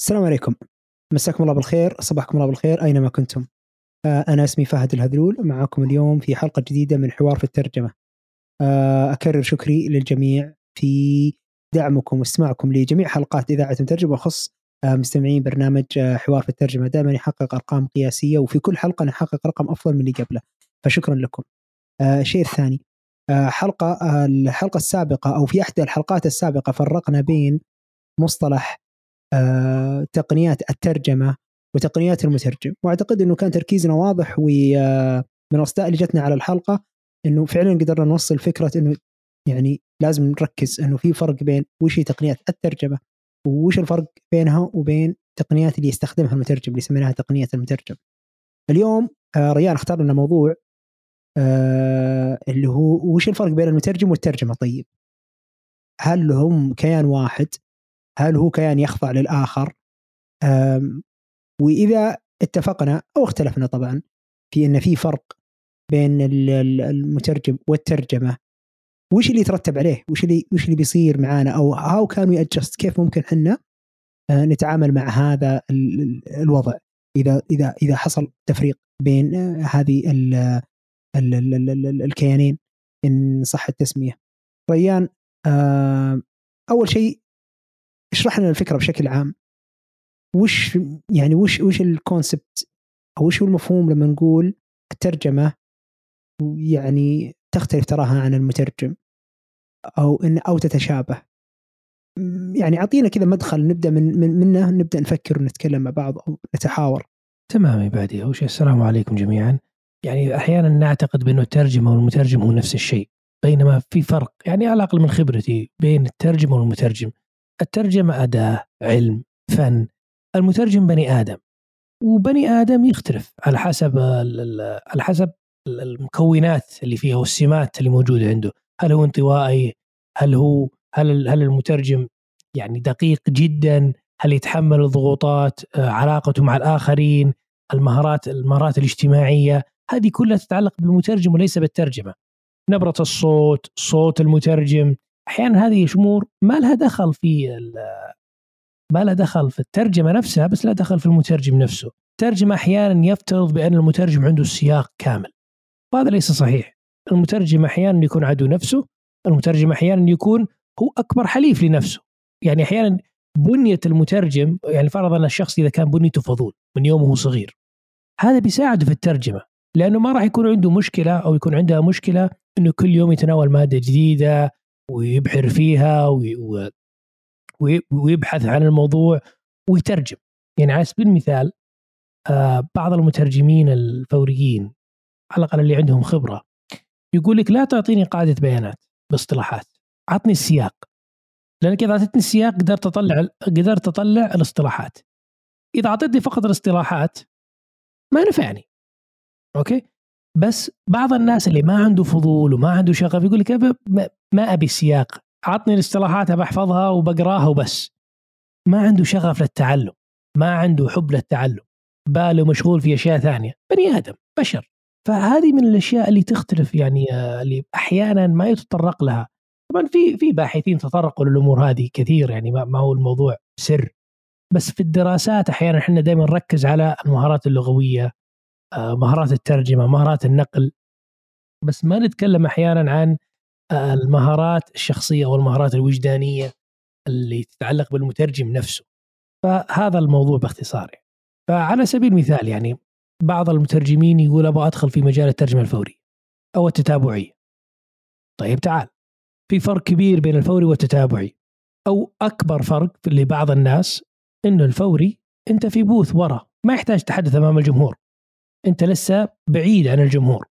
السلام عليكم. مساكم الله بالخير صباحكم الله بالخير أينما كنتم. آه، أنا اسمي فهد الهذلول معكم اليوم في حلقة جديدة من حوار في الترجمة. آه، أكرر شكري للجميع في دعمكم واستماعكم لجميع حلقات إذاعة مترجم وخص آه، مستمعين برنامج حوار في الترجمة. دائما يحقق أرقام قياسية وفي كل حلقة نحقق رقم أفضل من اللي قبله. فشكرا لكم. الشيء الثاني حلقة الحلقة السابقة أو في أحدى الحلقات السابقة فرقنا بين مصطلح تقنيات الترجمة وتقنيات المترجم وأعتقد إنه كان تركيزنا واضح ومن آه، الاصداء اللي جتنا على الحلقة إنه فعلا قدرنا نوصل فكرة إنه يعني لازم نركز إنه في فرق بين وش هي تقنيات الترجمة وش الفرق بينها وبين التقنيات اللي يستخدمها المترجم اللي سميناها تقنية المترجم. اليوم آه، ريان اختار لنا موضوع اللي هو وش الفرق بين المترجم والترجمة طيب؟ هل هم كيان واحد هل هو كيان يخضع للآخر؟ وإذا اتفقنا أو اختلفنا طبعا في أن في فرق بين المترجم والترجمة وش اللي يترتب عليه؟ وش اللي وش اللي بيصير معانا؟ أو هاو كان وي ادجست كيف ممكن إحنا آه، نتعامل مع هذا الوضع إذا إذا إذا حصل تفريق بين آه، هذه ال ال ال الكيانين إن صح التسمية. ريان أول شيء اشرح لنا الفكرة بشكل عام. وش يعني وش وش الكونسبت أو وش هو المفهوم لما نقول الترجمة؟ يعني تختلف تراها عن المترجم أو ان أو تتشابه. يعني أعطينا كذا مدخل نبدأ من, من منه نبدأ نفكر ونتكلم مع بعض أو نتحاور. تمام يا بعدي اول شيء السلام عليكم جميعا. يعني أحيانا نعتقد بانه الترجمة والمترجم هو نفس الشيء بينما في فرق يعني على الأقل من خبرتي بين الترجمه والمترجم. الترجمة أداة علم فن. المترجم بني آدم. وبني آدم يختلف على حسب على حسب المكونات اللي فيها والسمات اللي موجودة عنده. هل هو انطوائي؟ هل هو هل هل المترجم يعني دقيق جدا؟ هل يتحمل الضغوطات آه، علاقته مع الآخرين المهارات المهارات الاجتماعية؟ هذه كلها تتعلق بالمترجم وليس بالترجمة. نبرة الصوت صوت المترجم أحيانا هذه امور ما لها دخل في ما لها دخل في الترجمة نفسها بس لها دخل في المترجم نفسه. الترجمة أحيانا يفترض بأن المترجم عنده السياق كامل وهذا ليس صحيح. المترجم أحيانا يكون عدو نفسه المترجم أحيانا يكون هو أكبر حليف لنفسه. يعني أحيانا بنية المترجم يعني فرض أن الشخص إذا كان بنيته فضول من يومه صغير هذا بيساعده في الترجمة لأنه ما راح يكون عنده مشكلة أو يكون عندها مشكلة إنه كل يوم يتناول مادة جديدة ويبحر فيها ويبحث عن الموضوع ويترجم. يعني على سبيل المثال آه، بعض المترجمين الفوريين على الأقل اللي عندهم خبرة يقول لك لا تعطيني قاعدة بيانات باصطلاحات اعطني السياق. لأنك إذا أعطيتني السياق قدرت أطلع قدرت أطلع الاصطلاحات. إذا أعطيتني فقط الاصطلاحات ما نفعني أوكي؟ بس بعض الناس اللي ما عنده فضول وما عنده شغف يقول لك ما أبي سياق عطني الاصطلاحات بحفظها وبقراها وبس. ما عنده شغف للتعلم ما عنده حب للتعلم. باله مشغول في أشياء ثانية. بني آدم بشر. فهذه من الأشياء اللي تختلف يعني آه، اللي أحيانا ما يتطرق لها. طبعا في في باحثين تطرقوا للأمور هذه كثير يعني ما هو الموضوع سر. بس في الدراسات أحيانا إحنا دائما نركز على المهارات اللغوية مهارات الترجمة مهارات النقل. بس ما نتكلم أحيانا عن آه، المهارات الشخصية والمهارات الوجدانية اللي تتعلق بالمترجم نفسه. فهذا الموضوع باختصار يعني. فعلى سبيل المثال يعني بعض المترجمين يقول أبغى أدخل في مجال الترجمة الفوريه أو التتابعيه طيب تعال. في فرق كبير بين الفوري والتتابعي. أو أكبر فرق لبعض الناس إنه الفوري أنت في بوث ورا ما يحتاج تحدث أمام الجمهور. أنت لسه بعيد عن الجمهور.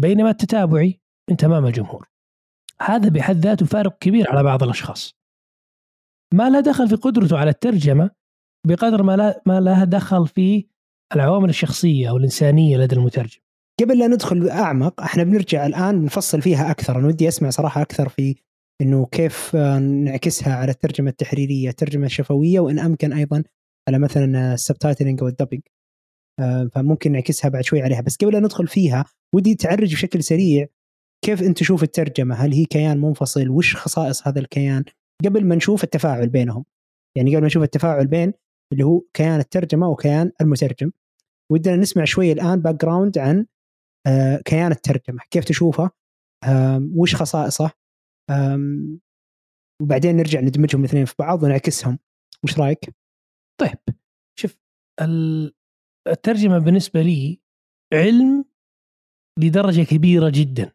بينما التتابعي أنت أمام الجمهور. هذا بحد ذاته فارق كبير على بعض الأشخاص. ما له دخل في قدرته على الترجمة بقدر ما لا ما لها دخل في العوامل الشخصية أو الإنسانية لدى المترجم. قبل لا ندخل أعمق إحنا بنرجع الآن نفصل فيها أكثر. أنا ودي أسمع صراحة أكثر في إنه كيف نعكسها على الترجمة التحريرية الترجمة الشفوية وإن أمكن أيضا على مثلا السبتايتلنج الدبنج فممكن نعكسها بعد شوي عليها. بس قبل لا ندخل فيها ودي تعرج بشكل سريع كيف أنت تشوف الترجمة؟ هل هي كيان منفصل؟ وش خصائص هذا الكيان؟ قبل ما نشوف التفاعل بينهم. يعني قبل ما نشوف التفاعل بين اللي هو كيان الترجمة وكيان المترجم. ودنا نسمع شوية الآن background عن آه، كيان الترجمة. كيف تشوفه؟ وش خصائصه؟ وبعدين نرجع ندمجهم الاثنين في بعض ونعكسهم. وش رأيك؟ طيب شوف الترجمة بالنسبة لي علم لدرجة كبيرة جدا.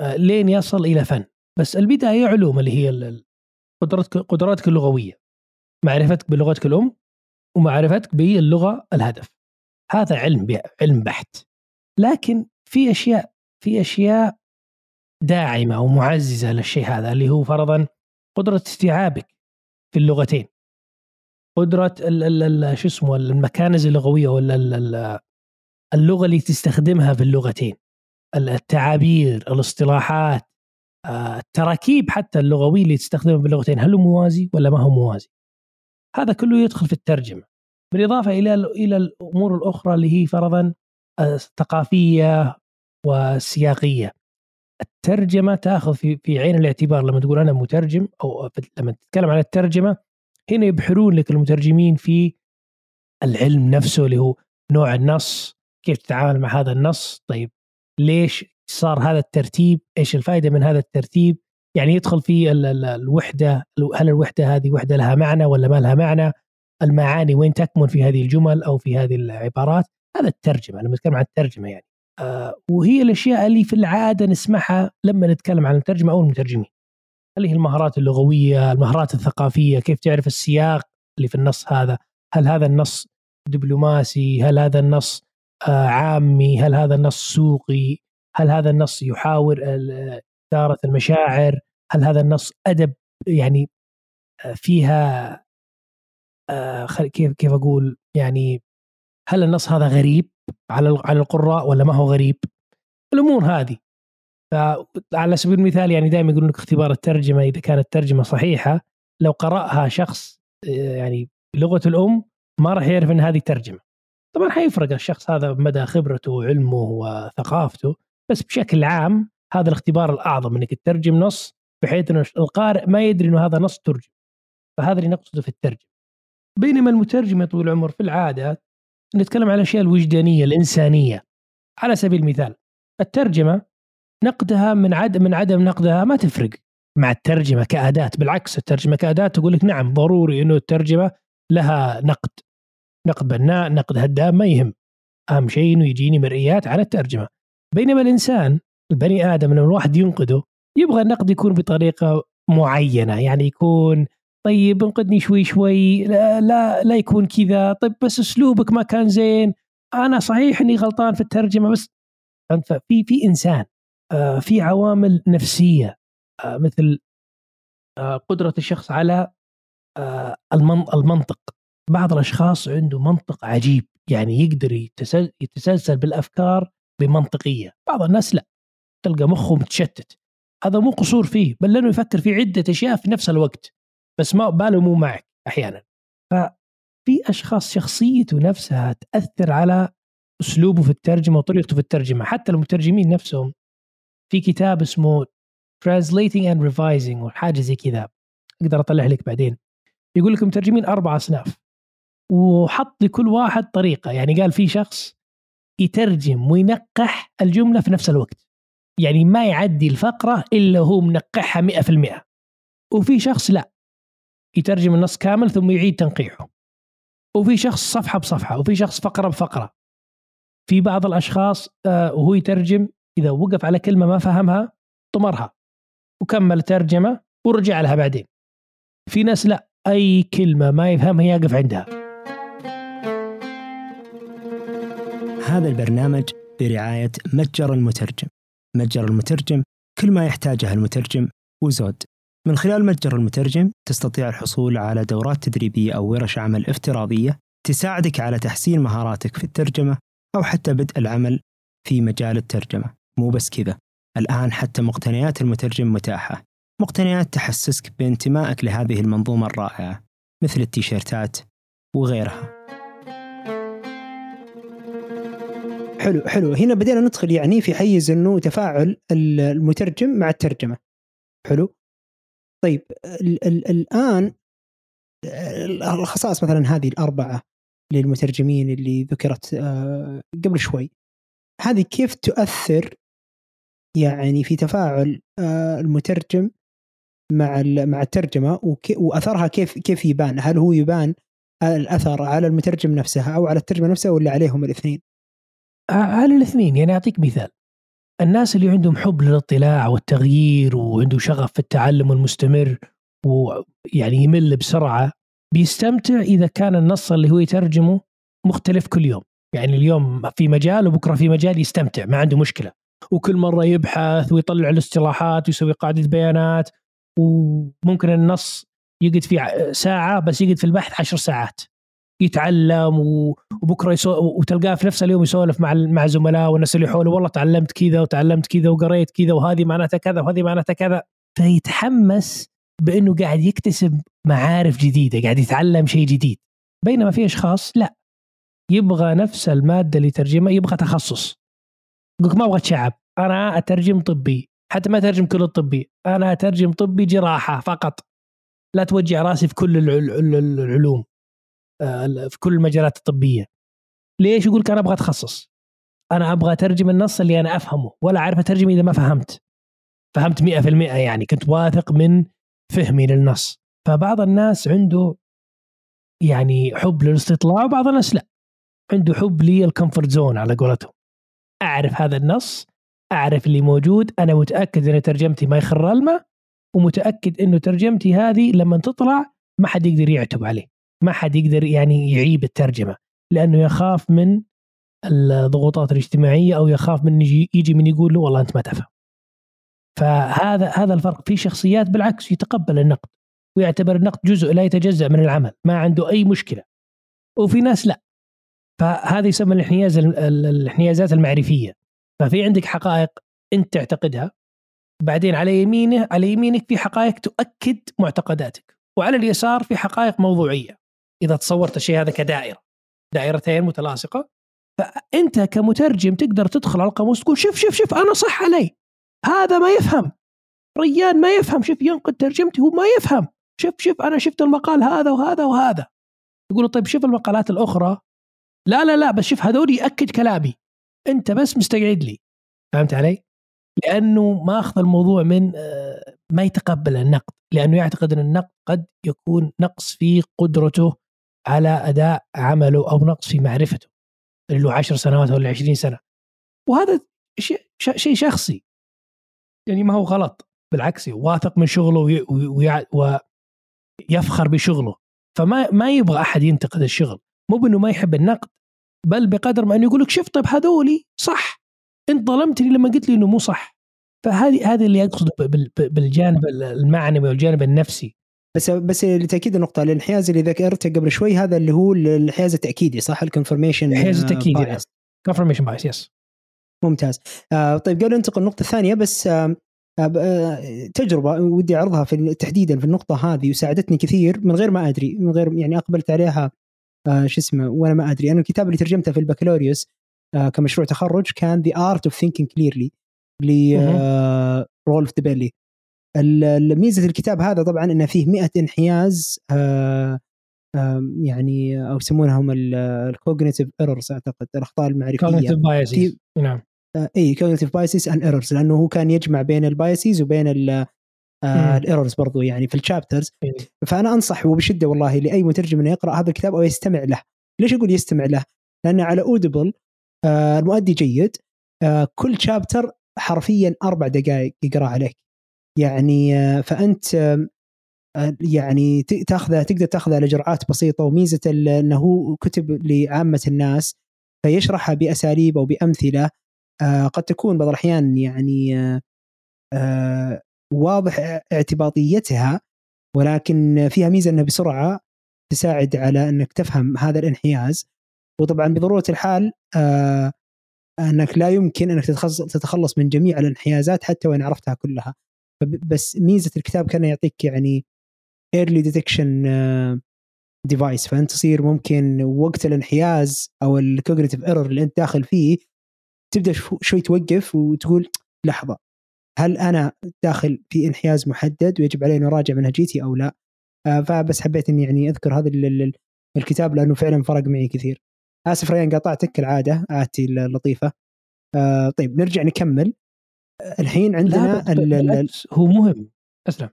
آه، لين يصل إلى فن. بس البداية علوم اللي هي قدرتك قدراتك اللغوية. معرفتك بلغتك الأم ومعرفتك باللغة الهدف. هذا علم علم بحت. لكن في أشياء في أشياء داعمة ومعززة للشيء هذا اللي هو فرضا قدرة استيعابك في اللغتين. قدرة شو اسمه المكانز اللغوية ولا اللغة اللي تستخدمها في اللغتين. التعابير الاصطلاحات آه، التراكيب حتى اللغوية اللي تستخدمها في اللغتين هل هو موازي ولا ما هو موازي؟ هذا كله يدخل في الترجمة. بالإضافة إلى إلى الأمور الأخرى اللي هي فرضا الثقافيه والسياقيه الترجمة تأخذ في في عين الاعتبار لما تقول أنا مترجم أو لما تتكلم عن الترجمة هنا يبحرون لك المترجمين في العلم نفسه اللي هو نوع النص كيف تتعامل مع هذا النص طيب ليش صار هذا الترتيب إيش الفائده من هذا الترتيب؟ يعني يدخل في الوحدة هل الوحدة هذه وحدة لها معنى ولا ما لها معنى؟ المعاني وين تكمن في هذه الجمل أو في هذه العبارات؟ هذا الترجمة لما نتكلم عن الترجمة يعني. آه وهي الأشياء اللي في العادة نسمعها لما نتكلم عن الترجمه أو المترجمين. اللي هي المهارات اللغوية المهارات الثقافية كيف تعرف السياق اللي في النص هذا؟ هل هذا النص دبلوماسي؟ هل هذا النص آه عامي؟ هل هذا النص سوقي؟ هل هذا النص يحاور إثارة المشاعر؟ هل هذا النص أدب؟ يعني آه، فيها آه، كيف كيف أقول؟ يعني هل النص هذا غريب على على القراء ولا ما هو غريب؟ الأمور هذه. فعلى سبيل المثال يعني دائما يقولون لك اختبار الترجمة إذا كانت الترجمة صحيحة لو قرأها شخص آه، يعني بلغة الأم ما راح يعرف أن هذه ترجمة. طبعا حيفرق الشخص هذا مدى خبرته وعلمه وثقافته بس بشكل عام هذا الاختبار الأعظم إنك تترجم نص بحيث إنه القارئ ما يدري إنه هذا نص ترجم. فهذا اللي نقصده في الترجمة. بينما المترجم يا طويل العمر في العادة نتكلم عن الأشياء الوجدانية الإنسانية. على سبيل المثال الترجمة نقدها من عدم من عدم نقدها ما تفرق. مع الترجمة كأداة بالعكس الترجمة كأداة تقول لك نعم ضروري إنه الترجمة لها نقد. نقد بناء نقد هدام ما يهم. أهم شيء إنه يجيني مرئيات على الترجمة. بينما الإنسان البني آدم لما الواحد ينقده يبغى النقد يكون بطريقة معينة. يعني يكون طيب انقدني شوي شوي لا لا, لا يكون كذا. طيب بس أسلوبك ما كان زين. أنا صحيح إني غلطان في الترجمة بس أنت في في إنسان. في عوامل نفسية آه، مثل آه، قدرة الشخص على المنطق. بعض الأشخاص عنده منطق عجيب يعني يقدر يتسلسل بالأفكار بمنطقية بعض الناس لا تلقى مخه متشتت. هذا مو قصور فيه بل لأنه يفكر في عدة أشياء في نفس الوقت بس ما باله مو معك أحيانا. ففي أشخاص شخصيته نفسها تأثر على أسلوبه في الترجمة وطريقته في الترجمة حتى المترجمين نفسهم في كتاب اسمه Translating and Revising وحاجه زي كذا. أقدر اطلع لك بعدين. يقول لك المترجمين أربع أصناف. وحط لكل واحد طريقة. يعني قال في شخص يترجم وينقح الجملة في نفس الوقت. يعني ما يعدي الفقرة إلا هو منقحها 100% وفي شخص لا. يترجم النص كامل ثم يعيد تنقيحه. وفي شخص صفحة بصفحة. وفي شخص فقرة بفقرة. في بعض الأشخاص آه، وهو يترجم إذا وقف على كلمة ما فهمها طمرها وكمل ترجمة ورجع لها بعدين. في ناس لا أي كلمة ما يفهمها يقف عندها. هذا البرنامج برعاية متجر المترجم. متجر المترجم كل ما يحتاجه المترجم وزود. من خلال متجر المترجم تستطيع الحصول على دورات تدريبية أو ورش عمل افتراضية تساعدك على تحسين مهاراتك في الترجمة أو حتى بدء العمل في مجال الترجمة. مو بس كذا. الآن حتى مقتنيات المترجم متاحة. مقتنيات تحسسك بانتمائك لهذه المنظومة الرائعة مثل التيشيرتات وغيرها. حلو حلو. هنا بدينا ندخل يعني في حيز إنه تفاعل المترجم مع الترجمة. حلو؟ طيب ال ال الآن الخصائص مثلا هذه الأربعة للمترجمين اللي ذكرت آه، قبل شوي هذه كيف تؤثر يعني في تفاعل آه، المترجم مع مع الترجمة وأثرها كيف كيف يبان؟ هل هو يبان الأثر على المترجم نفسه أو على الترجمة نفسها ولا عليهم الاثنين؟ على الاثنين يعني أعطيك مثال الناس اللي عندهم حب للاطلاع والتغيير وعنده شغف في التعلم المستمر ويعني يمل بسرعة بيستمتع إذا كان النص اللي هو يترجمه مختلف كل يوم يعني اليوم في مجال وبكرة في مجال يستمتع ما عنده مشكلة وكل مرة يبحث ويطلع الاصطلاحات ويسوي قاعدة بيانات وممكن النص يقعد فيه ساعة بس يقعد في البحث عشر ساعات. يتعلم وبكرة يسو... وتلقاه في نفس اليوم يسولف مع مع زملاء والناس اللي حوله والله تعلمت كذا وتعلمت كذا وقريت كذا وهذه معناتها كذا وهذه معناتها كذا. فيتحمس بإنه قاعد يكتسب معارف جديدة قاعد يتعلم شيء جديد. بينما في أشخاص لا. يبغى نفس المادة اللي يترجمها يبغى تخصص. يقول ما أبغى تشعب أنا أترجم طبي حتى ما أترجم كل الطبي أنا أترجم طبي جراحة فقط. لا توجع رأسي في كل العلوم آه، في كل المجالات الطبية. ليش يقول أنا أبغى أتخصص؟ أنا أبغى أترجم النص اللي أنا أفهمه ولا أعرف اترجم إذا ما فهمت. فهمت 100% يعني كنت واثق من فهمي للنص. فبعض الناس عنده يعني حب للاستطلاع وبعض الناس لا. عنده حب للكمفورت زون على قولتهم. أعرف هذا النص أعرف اللي موجود أنا متأكد إن ترجمتي ما يخر الماء ومتأكد انه ترجمتي هذه لما تطلع ما حد يقدر يعتب عليه ما حد يقدر يعني يعيب الترجمة لأنه يخاف من الضغوطات الاجتماعية أو يخاف من يجي, يجي من يقول له والله أنت ما تفهم. فهذا هذا الفرق في شخصيات بالعكس يتقبل النقد ويعتبر النقد جزء لا يتجزأ من العمل ما عنده أي مشكلة. وفي ناس لا. فهذا يسمى الانحياز الانحيازات المعرفية. ففي عندك حقائق انت تعتقدها بعدين على يمينه على يمينك في حقائق تؤكد معتقداتك وعلى اليسار في حقائق موضوعية. إذا تصورت الشيء هذا كدائرة دائرتين متلاصقة فأنت كمترجم تقدر تدخل على القاموس تقول شوف شوف شوف أنا صح علي. هذا ما يفهم. ريان ما يفهم. شوف ينقد ترجمتي هو ما يفهم. شوف شوف أنا شفت المقال هذا وهذا وهذا. يقولوا طيب شوف المقالات الأخرى. لا لا لا بس شوف هذول يأكد كلامي. أنت بس مستقعد لي. فهمت علي؟ لأنه ما أخذ الموضوع من آه، ما يتقبل النقد. لأنه يعتقد أن النقد قد يكون نقص في قدرته على أداء عمله أو نقص في معرفته اللي له 10 سنوات ولا 20 سنة. وهذا شيء شيء شخصي. يعني ما هو غلط. بالعكس واثق من شغله ويفخر بشغله. فما ما يبغى أحد ينتقد الشغل. مو بأنه ما يحب النقد بل بقدر ما انه يقول لك شوف طيب هذولي صح. انت ظلمتني لما قلت لي إنه مو صح. فهذه هذه اللي أقصده بالجانب المعنوي والجانب النفسي. بس بس لتأكيد النقطة الانحياز اللي ذكرته قبل شوي هذا اللي هو الانحياز التأكيدي صح؟ الكونفرميشن الانحياز التأكيدي confirmation bias yes ممتاز. آه طيب قبل ننتقل للنقطة الثانية بس آه آه تجربة ودي أعرضها في تحديدا في النقطة هذه وساعدتني كثير من غير ما أدري من غير يعني أقبلت عليها آه شو اسمه وأنا ما أدري أنا الكتاب اللي ترجمته في البكالوريوس آه كمشروع تخرج كان The Art of Thinking Clearly لرولف ديبيلي. ميزة الكتاب هذا طبعا إنه فيه 100 انحياز آه يعني أو يسمونهم ال cognitive errors أعتقد الأخطاء المعرفية. cognitive biases نعم. آه، اي cognitive biases and errors لأنه هو كان يجمع بين ال biases وبين ال errors آه، برضو يعني في ال chapters فأنا أنصح وبشدة والله لأي مترجم انه يقرأ هذا الكتاب أو يستمع له. ليش أقول يستمع له؟ لأنه على Audible آه المؤدي جيد. آه كل chapter حرفيا أربع دقائق يقرا عليك. يعني آه فأنت آه يعني تأخذه تقدر تأخذه على جرعات بسيطة وميزة إنه هو كتب لعامة الناس فيشرحها بأساليب أو بأمثلة. آه قد تكون بعض الأحيان يعني آه آه واضح اعتباطيتها ولكن فيها ميزة إنها بسرعة تساعد على إنك تفهم هذا الانحياز. وطبعا بضرورة الحال آه إنك لا يمكن إنك تتخلص من جميع الانحيازات حتى وإن عرفتها كلها. بس ميزة الكتاب كان يعطيك يعني early detection device فأنت تصير ممكن وقت الانحياز أو ال cognitive error اللي أنت داخل فيه تبدأ شوي توقف وتقول لحظة هل أنا داخل في انحياز محدد ويجب علي أن أراجع منهجيتي أو لا؟ آه، فبس حبيت إني يعني أذكر هذا الكتاب لأنه فعلا فرق معي كثير. آسف ريان قاطعتك كعاداتي اللطيفة. آه طيب نرجع نكمل. الحين عندنا لا هو مهم. أسلم.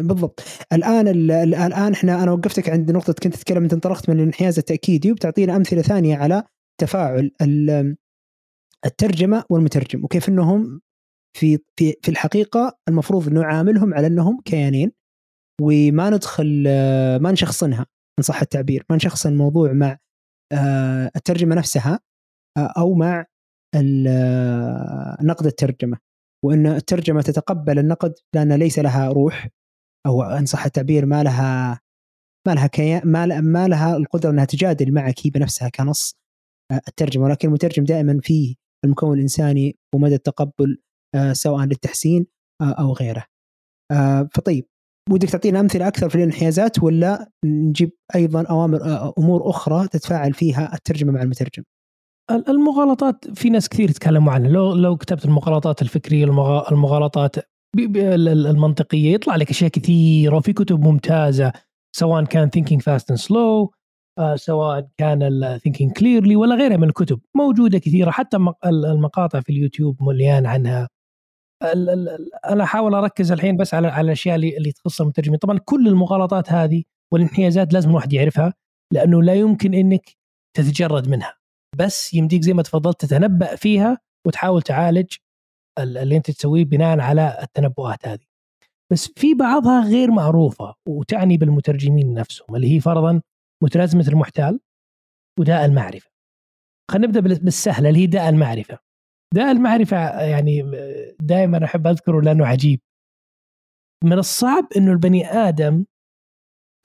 بالضبط. الآن الآن إحنا أنا وقفتك عند نقطة كنت تتكلم أنت انطلقت من الانحياز التأكيدي وبتعطينا أمثلة ثانية على تفاعل الترجمة والمترجم وكيف إنهم في في في الحقيقة المفروض نعاملهم على أنهم كيانين وما ندخل ما نشخصنها إن صح التعبير ما نشخصن الموضوع مع آه، الترجمة نفسها آه، أو مع آه، نقد الترجمة. وإن الترجمة تتقبل النقد لأن ليس لها روح أو إن صح التعبير ما لها ما لها كيان ما, ما لها القدرة إنها تجادل معك بنفسها كنص الترجمة. ولكن المترجم دائما فيه المكون الإنساني ومدى التقبل سواء للتحسين أو غيره. فطيب ودك تعطينا أمثلة أكثر في الانحيازات ولا نجيب أيضا أوامر أمور أخرى تتفاعل فيها الترجمة مع المترجم؟ المغالطات في ناس كثير يتكلموا عنها لو لو كتبت المغالطات الفكرية المغالطات المنطقية يطلع لك أشياء كثيرة وفي كتب ممتازة سواء كان thinking fast and slow سواء كان thinking clearly ولا غيرها من الكتب موجودة كثيرة حتى المقاطع في اليوتيوب مليان عنها أنا أحاول أركز الحين بس على على الأشياء اللي, اللي تخص المترجمين. طبعا كل المغالطات هذه والانحيازات لازم الواحد يعرفها لأنه لا يمكن إنك تتجرد منها. بس يمديك زي ما تفضلت تتنبأ فيها وتحاول تعالج اللي أنت تسويه بناء على التنبؤات هذه. بس في بعضها غير معروفة وتعني بالمترجمين نفسهم اللي هي فرضا متلازمة المحتال وداء المعرفة. خلينا نبدأ بالسهلة اللي هي داء المعرفة. داء المعرفة يعني دائما أحب أذكره لأنه عجيب. من الصعب أنه البني آدم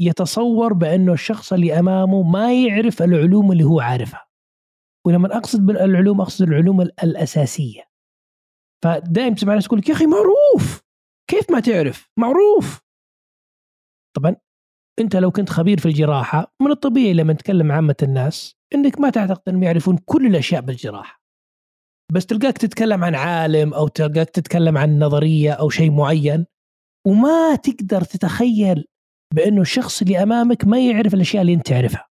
يتصور بأنه الشخص اللي أمامه ما يعرف العلوم اللي هو عارفها. ولما أقصد بالعلوم أقصد العلوم الأساسية. فدائما تسمع ناس يقول لك يا أخي معروف! كيف ما تعرف؟ معروف! طبعا أنت لو كنت خبير في الجراحة من الطبيعي لما نتكلم عامة الناس أنك ما تعتقد أنهم يعرفون كل الأشياء بالجراحة. بس تلقاك تتكلم عن عالم أو تلقاك تتكلم عن نظرية أو شيء معين وما تقدر تتخيل بأنه الشخص اللي أمامك ما يعرف الأشياء اللي أنت تعرفها.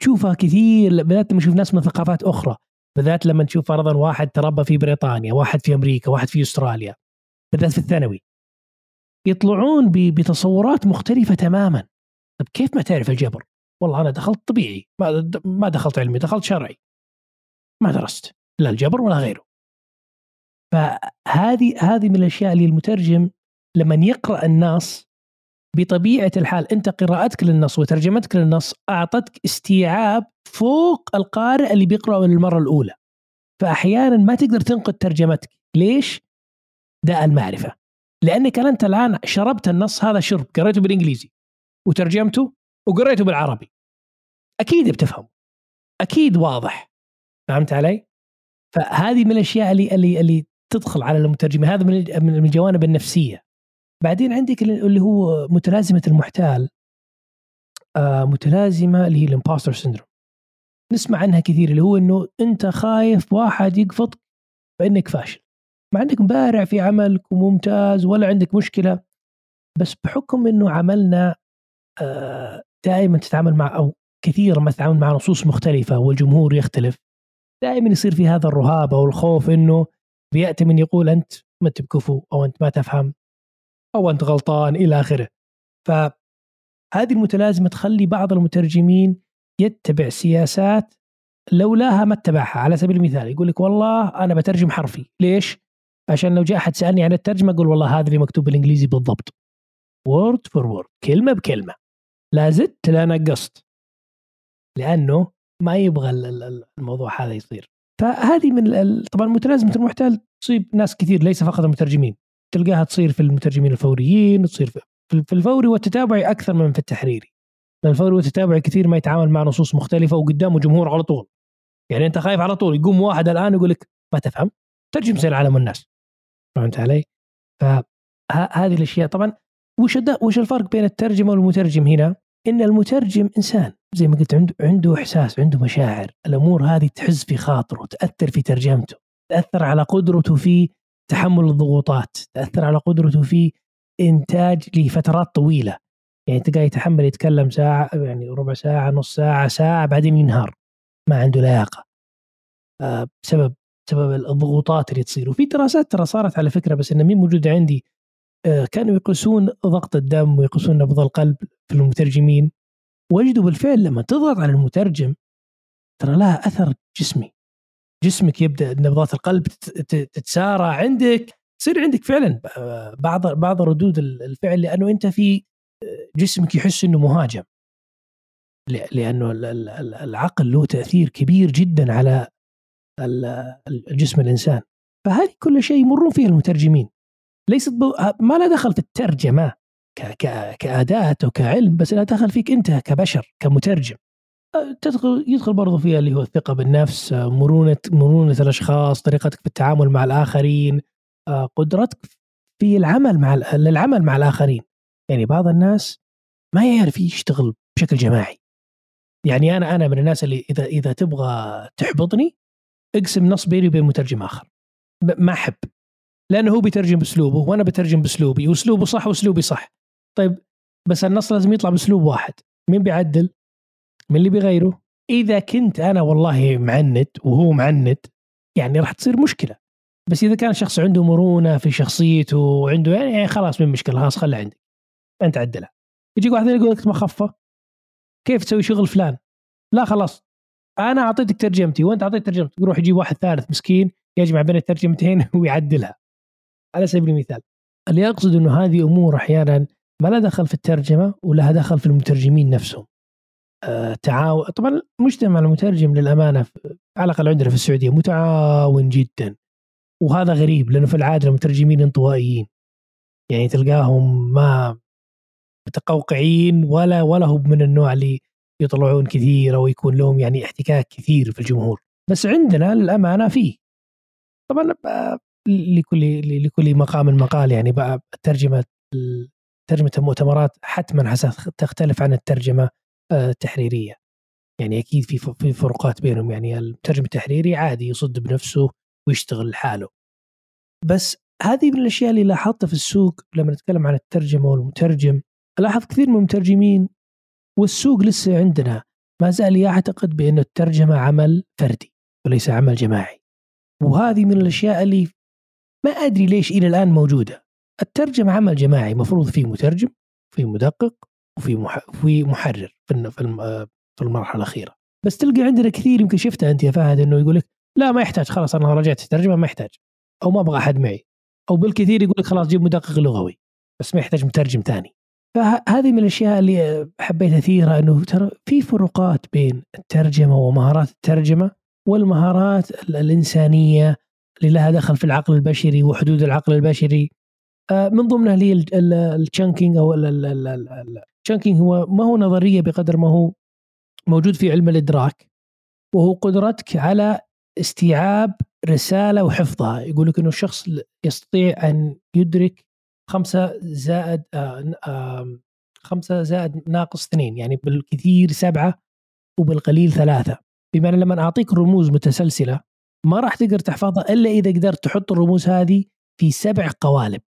تشوفها كثير بالذات لما تشوف ناس من ثقافات أخرى بالذات لما تشوف فرضا واحد تربى في بريطانيا، واحد في أمريكا، واحد في أستراليا بالذات في الثانوي. يطلعون بتصورات مختلفة تماما. طيب كيف ما تعرف الجبر؟ والله أنا دخلت طبيعي ما دخلت علمي دخلت شرعي. ما درست. لا الجبر ولا غيره. فهذه هذه من الأشياء اللي المترجم لما يقرأ النص بطبيعة الحال أنت قراءتك للنص وترجمتك للنص أعطتك استيعاب فوق القارئ اللي بيقرا للمرة الأولى. فأحيانا ما تقدر تنقد ترجمتك. ليش؟ داء المعرفة. لأنك أنت الآن شربت النص هذا شرب قريته بالإنجليزي وترجمته وقريته بالعربي. أكيد بتفهم أكيد واضح. فهمت علي؟ فهذه من الأشياء اللي اللي اللي تدخل على المترجمين. هذا من من الجوانب النفسية. بعدين عندك اللي هو متلازمة المحتال آه متلازمة اللي هي ال imposter syndrome نسمع عنها كثير اللي هو إنه أنت خايف واحد يقفط إنك فاشل. مع انك بارع في عملك وممتاز ولا عندك مشكلة بس بحكم إنه عملنا آه دائما تتعامل مع أو كثيرا ما تتعامل مع نصوص مختلفة والجمهور يختلف دائما يصير في هذا الرهاب أو الخوف إنه بيأتي من يقول أنت ما انت بكفو أو أنت ما تفهم أو أنت غلطان إلى آخره. فهذه المتلازمة تخلي بعض المترجمين يتبع سياسات لولاها ما اتبعها. على سبيل المثال يقول لك والله أنا بترجم حرفي. ليش؟ عشان لو جاء أحد سألني عن الترجمة أقول والله هذا اللي مكتوب بالإنجليزي بالضبط. word for word كلمة بكلمة. لا زدت لا نقصت. لأنه ما يبغى الموضوع هذا يصير. فهذه من طبعا متلازمه المحتال تصيب ناس كثير ليس فقط المترجمين. تلقاها تصير في المترجمين الفوريين تصير في, الفوري والتتابعي أكثر من في التحريري. الفوري والتتابعي كثير ما يتعامل مع نصوص مختلفة وقدامه جمهور على طول. يعني أنت خايف على طول يقوم واحد الآن يقول لك ما تفهم ترجم زي العالم والناس فهمت علي؟ فهذه الأشياء طبعا وش وش الفرق بين الترجمة والمترجم هنا؟ إن المترجم إنسان. زي ما قلت عنده عنده إحساس عنده مشاعر. الأمور هذه تحز في خاطره تأثر في ترجمته تأثر على قدرته في تحمل الضغوطات تأثر على قدرته في إنتاج لفترات طويلة. يعني تلقاه يتحمل يتكلم ساعة يعني ربع ساعة نص ساعة ساعة بعدين ينهار. ما عنده لياقة. آه، بسبب بسبب الضغوطات اللي تصير. وفي دراسات ترى صارت على فكرة بس انها مين موجودة عندي كانوا يقيسون ضغط الدم ويقيسون نبض القلب في المترجمين. وجدوا بالفعل لما تضغط على المترجم ترى لها أثر جسمي. جسمك يبدأ نبضات القلب تتسارع عندك تصير عندك فعلا بعض بعض ردود الفعل لأنه أنت في جسمك يحس إنه مهاجم. لأنه العقل له تأثير كبير جدا على الجسم الإنسان. فهذه كل شيء يمرون فيها المترجمين. ليست ما لا دخل في الترجمة كأداة أو كعلم بس لا دخل فيك أنت كبشر كمترجم. تدخل يدخل برضو فيها اللي هو الثقة بالنفس مرونه مرونة الأشخاص طريقتك في التعامل مع الآخرين قدرتك في العمل مع للعمل مع الآخرين. يعني بعض الناس ما يعرف يشتغل بشكل جماعي. يعني أنا أنا من الناس اللي اذا إذا تبغى تحبطني اقسم نص بيني وبين مترجم آخر. ما أحب. لأنه هو بيترجم بأسلوبه وأنا بترجم بأسلوبي وأسلوبه صح وأسلوبي صح. طيب بس النص لازم يطلع بأسلوب واحد. مين بيعدل؟ من اللي بيغيره؟ إذا كنت أنا والله معند وهو معند يعني راح تصير مشكلة. بس إذا كان شخص عنده مرونة في شخصيته وعنده يعني, يعني خلاص من مشكلة خلاص خلها عندك. أنت عدلها. يجيك واحد يقول لك مخفه كيف تسوي شغل فلان؟ لا خلاص. أنا أعطيتك ترجمتي وأنت أعطيت ترجمتك. يروح يجيب واحد ثالث مسكين يجمع بين الترجمتين ويعدلها. على سبيل المثال اللي اقصد إنه هذه أمور أحيانا ما لها دخل في الترجمة ولها دخل في المترجمين نفسهم. آه تعاون طبعا مجتمع المترجم للأمانة على الأقل عندنا في السعودية متعاون جدا. وهذا غريب لأنه في العادة المترجمين انطوائيين. يعني تلقاهم ما متقوقعين ولا ولا هم من النوع اللي يطلعون كثير أو يكون لهم يعني احتكاك كثير في الجمهور. بس عندنا للأمانة فيه. طبعا لكل لكل مقام مقال يعني الترجمه ترجمة المؤتمرات حتما تختلف عن الترجمة آه، التحريرية. يعني أكيد في في فروقات بينهم يعني المترجم التحريري عادي يصد بنفسه ويشتغل لحاله. بس هذه من الأشياء اللي لاحظتها في السوق لما نتكلم عن الترجمة والمترجم. ألاحظ كثير من المترجمين والسوق لسه عندنا ما زال يعتقد بأن الترجمة عمل فردي وليس عمل جماعي. وهذه من الأشياء اللي ما أدري ليش إلى الآن موجودة. الترجمة عمل جماعي مفروض فيه مترجم في مدقق وفي في محرر في في المرحلة الأخيرة. بس تلقى عندنا كثير يمكن شفتها أنت يا فهد أنه يقول لك لا ما يحتاج خلاص أنا رجعت الترجمة ما يحتاج. أو ما أبغى أحد معي. أو بالكثير يقول لك خلاص جيب مدقق لغوي بس ما يحتاج مترجم ثاني. فهذه من الأشياء اللي حبيت أثيرها إنه ترى في فروقات بين الترجمة ومهارات الترجمة والمهارات الإنسانية اللي لها دخل في العقل البشري وحدود العقل البشري. آه، من ضمنها اللي هي ال chunking أو ال chunking هو ما هو نظرية بقدر ما هو موجود في علم الإدراك وهو قدرتك على استيعاب رسالة وحفظها. يقول لك إنه الشخص يستطيع أن يدرك خمسة زائد آه، خمسة زائد ناقص اثنين يعني بالكثير سبعة وبالقليل ثلاثة. بمعنى لما أعطيك رموز متسلسلة ما راح تقدر تحفظها إلا إذا قدرت تحط الرموز هذه في سبع قوالب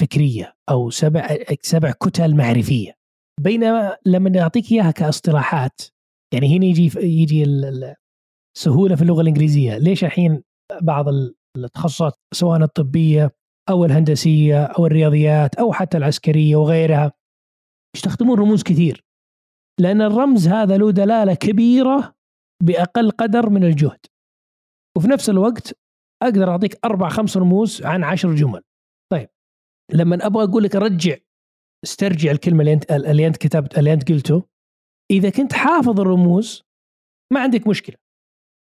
فكرية أو سبع سبع كتل معرفية. بينما لما أعطيك إياها كاصطلاحات يعني هنا يجي يجي السهولة في اللغة الإنجليزية. ليش الحين بعض التخصصات سواء الطبية أو الهندسية أو الرياضيات أو حتى العسكرية وغيرها يستخدمون رموز كثير. لأن الرمز هذا له دلالة كبيرة بأقل قدر من الجهد. وفي نفس الوقت أقدر أعطيك أربع خمس رموز عن عشر جمل. طيب لما أبغى أقول لك رجع استرجع الكلمة اللي انت اللي أنت كتبت اللي أنت قلته. إذا كنت حافظ الرموز ما عندك مشكلة.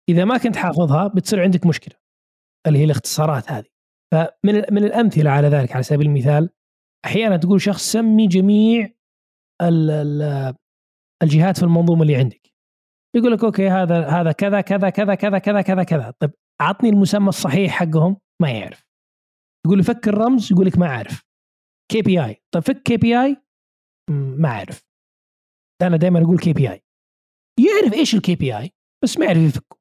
إذا ما كنت حافظها بتصير عندك مشكلة اللي هي الاختصارات هذه. فمن من الأمثلة على ذلك على سبيل المثال أحيانا تقول شخص سمي جميع الجهات في المنظومة اللي عندك. يقول لك أوكي هذا هذا كذا كذا كذا كذا كذا كذا كذا. طيب اعطني المسمى الصحيح حقهم ما يعرف. يقول فك الرمز يقول لك ما أعرف. كي بي اي طيب فك كي بي اي ما أعرف. أنا دائما أقول KPI يعرف إيش ال KPI بس ما يعرف يفكه.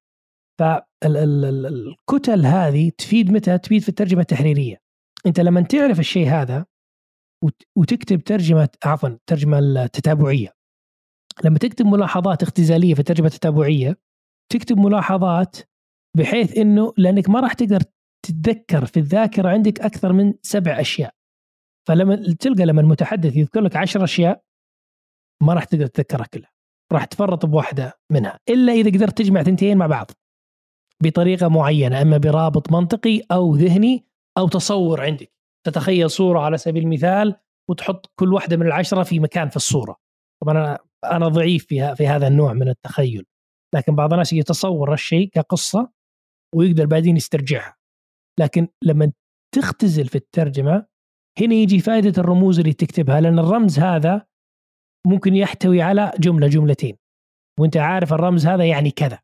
فالكتل هذه تفيد متى؟ تفيد في الترجمة التحريرية. أنت لما تعرف الشيء هذا وتكتب ترجمة عفوا ترجمة التتابعية لما تكتب ملاحظات اختزالية في الترجمة التتابعية تكتب ملاحظات بحيث إنه لأنك ما راح تقدر تتذكر في الذاكرة عندك أكثر من سبع أشياء. فلما تلقى لما المتحدث يذكر لك عشر أشياء ما راح تقدر تتذكرها كلها. راح تفرط بواحدة منها إلا إذا قدرت تجمع ثنتين مع بعض. بطريقة معينة أما برابط منطقي أو ذهني أو تصور عندك. تتخيل صورة على سبيل المثال وتحط كل واحدة من العشرة في مكان في الصورة. طبعا أنا أنا ضعيف في في هذا النوع من التخيل. لكن بعض الناس يتصور الشيء كقصة ويقدر بعدين يسترجعها. لكن لما تختزل في الترجمة هنا يجي فائدة الرموز اللي تكتبها لأن الرمز هذا ممكن يحتوي على جملة جملتين. وأنت عارف الرمز هذا يعني كذا.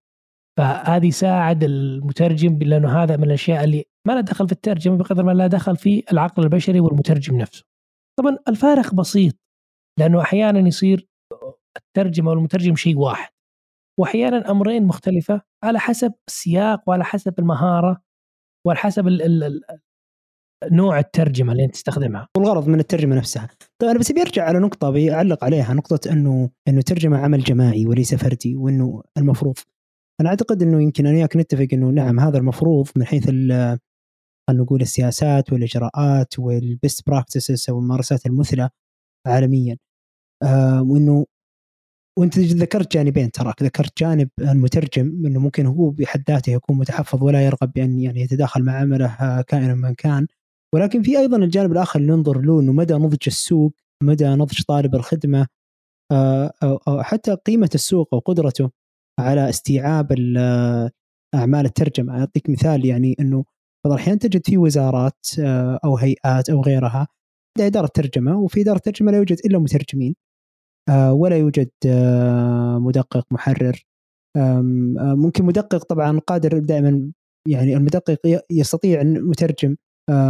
فهذه يساعد المترجم لأنه هذا من الأشياء اللي ما لها دخل في الترجمة بقدر ما لها دخل في العقل البشري والمترجم نفسه. طبعا الفارق بسيط لأنه أحيانا يصير الترجمة والمترجم شيء واحد. واحيانا أمرين مختلفة على حسب السياق وعلى حسب المهارة وعلى حسب ال ال نوع الترجمة اللي أنت تستخدمها. والغرض من الترجمة نفسها. طيب أنا بس بيرجع على نقطة بيعلق عليها نقطة إنه إنه ترجمة عمل جماعي وليس فردي وإنه المفروض. أنا أعتقد إنه يمكن أنا وياك نتفق إنه نعم هذا المفروض من حيث خلينا نقول السياسات والإجراءات وال best practices أو الممارسات المثلى عالميا. آه وإنه وانت ذكرت جانبين تراك. ذكرت جانب المترجم إنه ممكن هو بحد ذاته يكون متحفظ ولا يرغب بأن يعني يتداخل مع عمله كائنا من كان. ولكن في أيضا الجانب الآخر اللي ننظر له إنه مدى نضج السوق مدى نضج طالب الخدمة آه، أو حتى قيمة السوق وقدرته على استيعاب أعمال الترجمه أعطيك مثال يعني إنه بعض الأحيان تجد في وزارات آه، أو هيئات أو غيرها عندها إدارة ترجمة وفي إدارة ترجمة لا يوجد إلا مترجمين. آه، ولا يوجد مدقق محرر. ممكن مدقق طبعا قادر دائما يعني المدقق يستطيع مترجم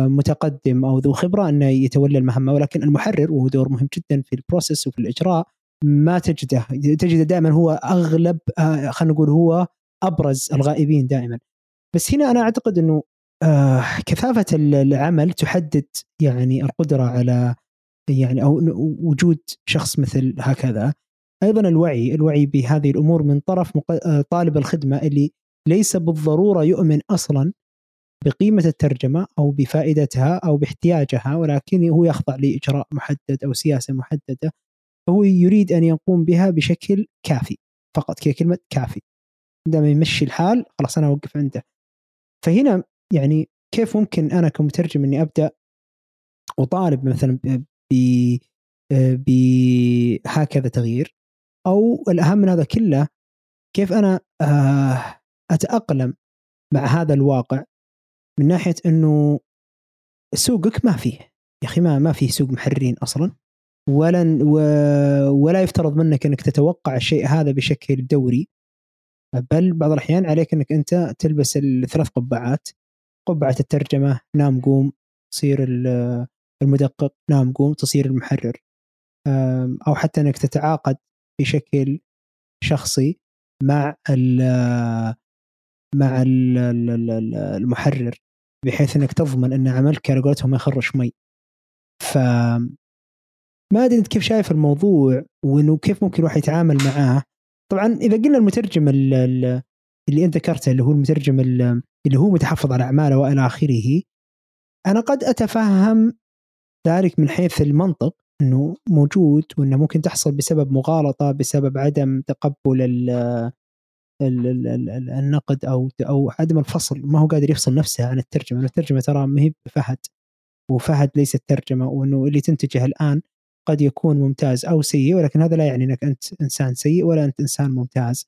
متقدم أو ذو خبرة أنه يتولى المهمة ولكن المحرر وهو دور مهم جدا في البروسيس وفي الإجراء ما تجده. تجده دائما هو أغلب آه، خلينا نقول هو أبرز الغائبين دائما. بس هنا أنا أعتقد أنه آه، كثافة العمل تحدد يعني القدرة على يعني أو وجود شخص مثل هكذا. أيضا الوعي الوعي بهذه الأمور من طرف آه، طالب الخدمة اللي ليس بالضرورة يؤمن أصلا بقيمة الترجمة أو بفائدتها أو باحتياجها ولكن هو يخضع لإجراء محدد أو سياسة محددة. فهو يريد أن يقوم بها بشكل كافي فقط كلمة كافي. عندما يمشي الحال خلاص أنا أوقف عنده. فهنا يعني كيف ممكن أنا كمترجم إني أبدأ أطالب مثلا بهكذا تغيير. أو الأهم من هذا كله كيف أنا آه، أتأقلم مع هذا الواقع من ناحية إنه سوقك ما فيه. يا أخي ما ما فيه سوق محررين أصلا. ولا ولا يفترض منك إنك تتوقع الشيء هذا بشكل دوري. بل بعض الأحيان عليك إنك أنت تلبس الثلاث قبعات. قبعة الترجمة نام قوم تصير المدقق نام قوم تصير المحرر. أو حتى إنك تتعاقد بشكل شخصي مع مع المحرر بحيث إنك تضمن إن عملك على قولتهم ما يخرش مي. ف ما أدري أنت كيف شايف الموضوع وإنه كيف ممكن الواحد يتعامل معاه. طبعا إذا قلنا المترجم اللي أنت ذكرته اللي هو المترجم اللي هو متحفظ على أعماله وإلى آخره أنا قد أتفهم ذلك من حيث المنطق إنه موجود وإنه ممكن تحصل بسبب مغالطة بسبب عدم تقبل النقد أو أو عدم الفصل ما هو قادر يفصل نفسه عن الترجمة، الترجمة ترى ما هي بفهد وفهد ليست ترجمه وإنه اللي تنتجه الآن قد يكون ممتاز أو سيء ولكن هذا لا يعني إنك أنت إنسان سيء ولا أنت إنسان ممتاز.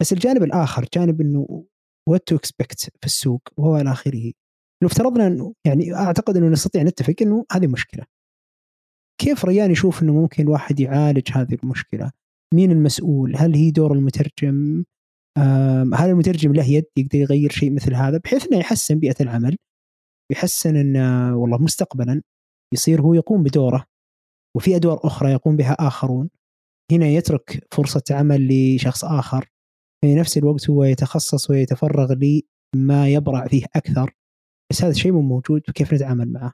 بس الجانب الآخر جانب إنه what to expect في السوق وهو إلى آخره. لو افترضنا إنه يعني أعتقد إنه نستطيع نتفق إنه هذه مشكلة. كيف ريان يشوف إنه ممكن الواحد يعالج هذه المشكلة؟ مين المسؤول؟ هل هي دور المترجم؟ هل المترجم له يد يقدر يغير شيء مثل هذا بحيث إنه يحسن بيئة العمل يحسن إن والله مستقبلا يصير هو يقوم بدوره وفي أدوار أخرى يقوم بها آخرون هنا يترك فرصة عمل لشخص آخر في نفس الوقت هو يتخصص ويتفرغ لما يبرع فيه أكثر بس هذا الشيء مو موجود وكيف نتعامل معه؟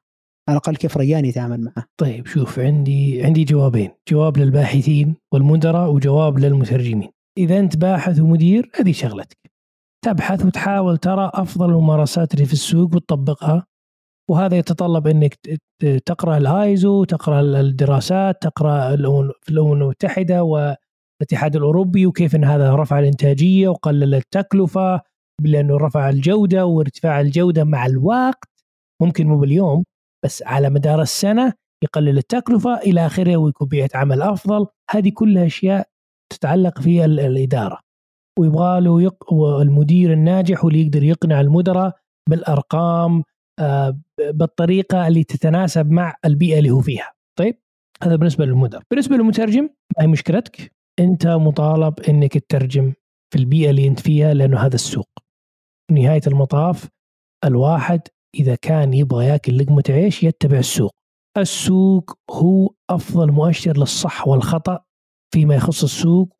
على الأقل كيف ريان يتعامل معه؟ طيب شوف عندي عندي جوابين. جواب للباحثين والمدراء وجواب للمترجمين. إذا أنت باحث ومدير هذه شغلتك. تبحث وتحاول ترى أفضل الممارسات اللي في السوق وتطبقها. وهذا يتطلب إنك تقرأ الآيزو تقرأ الدراسات تقرأ في الامم المتحدة والاتحاد الأوروبي وكيف إن هذا رفع الإنتاجية وقلل التكلفة. لأنه رفع الجودة وارتفاع الجودة مع الوقت ممكن مو باليوم بس على مدار السنة يقلل التكلفة إلى آخره ويكون بيئة عمل أفضل. هذه كلها أشياء تتعلق في الإدارة. ويبغى له يق... المدير الناجح واللي يقدر يقنع المدراء بالأرقام آه، بالطريقة اللي تتناسب مع البيئة اللي هو فيها. طيب هذا بالنسبة للمدر بالنسبة للمترجم ما هي مشكلتك؟ أنت مطالب إنك تترجم في البيئة اللي أنت فيها لأنه هذا السوق. نهاية المطاف الواحد إذا كان يبغى ياكل لقمة عيش يتبع السوق. السوق هو أفضل مؤشر للصح والخطأ فيما يخص السوق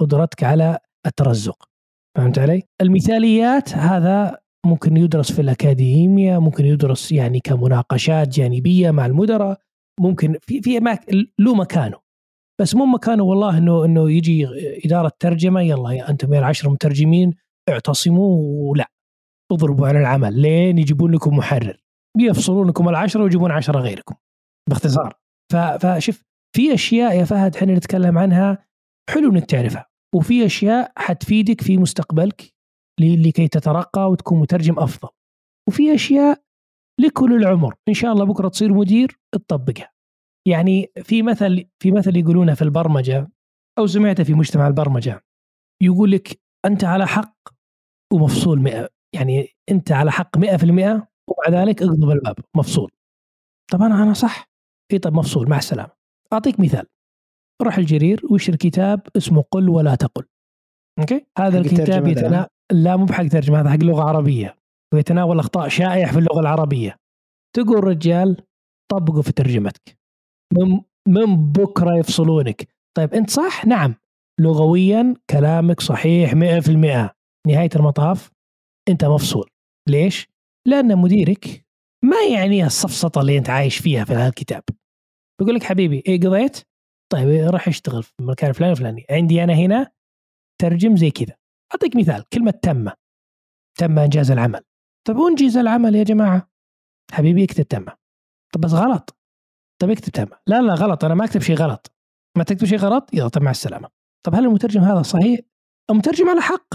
وقدرتك على الترزق. فهمت علي؟ المثاليات هذا ممكن يدرس في الأكاديمية ممكن يدرس يعني كمناقشات جانبية مع المدراء ممكن في في له مكانه. بس مو مكانه والله انه إنه يجي إدارة ترجمة يلا يا أنتم يا العشر مترجمين اعتصموا ولا اضربوا على العمل لين يجيبون لكم محرر. بيفصلون لكم العشرة ويجيبون عشرة غيركم باختصار. فشوف في أشياء يا فهد إحنا نتكلم عنها حلو إنك تعرفها وفي أشياء حتفيدك في مستقبلك لكي تترقى وتكون مترجم أفضل. وفي أشياء لكل العمر إن شاء الله بكرة تصير مدير تطبقها. يعني في مثل في مثل يقولونه في البرمجة أو سمعته في مجتمع البرمجة يقول لك أنت على حق ومفصول 100 يعني أنت على حق 100% ومع ذلك اقضب الباب مفصول. طبعا أنا صح؟ إي طب مفصول مع السلامة. أعطيك مثال. روح الجرير واشتري كتاب اسمه قل ولا تقل. أوكي؟ هذا الكتاب يتنا... لا مو بحق ترجمه هذا حق لغه عربيه ويتناول أخطاء شائعة في اللغة العربية. تقول رجال طبقوا في ترجمتك. من من بكرة يفصلونك. طيب أنت صح؟ نعم. لغويا كلامك صحيح 100% نهاية المطاف أنت مفصول. ليش؟ لأن مديرك ما يعني السفسطه اللي أنت عايش فيها في هذا الكتاب بيقول لك حبيبي إيه قضيت؟ طيب راح اشتغل في المكان الفلاني الفلاني عندي أنا هنا ترجم زي كذا. أعطيك مثال كلمة تم تم إنجاز العمل. طيب وانجز العمل يا جماعة؟ حبيبي اكتب تم طب بس غلط. طب اكتب تم. لا لا غلط. أنا ما أكتب شيء غلط. ما تكتب شيء غلط يلا طب مع السلامة. طب هل المترجم هذا صحيح؟ المترجم على حق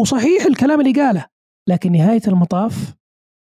وصحيح الكلام اللي قاله. لكن نهاية المطاف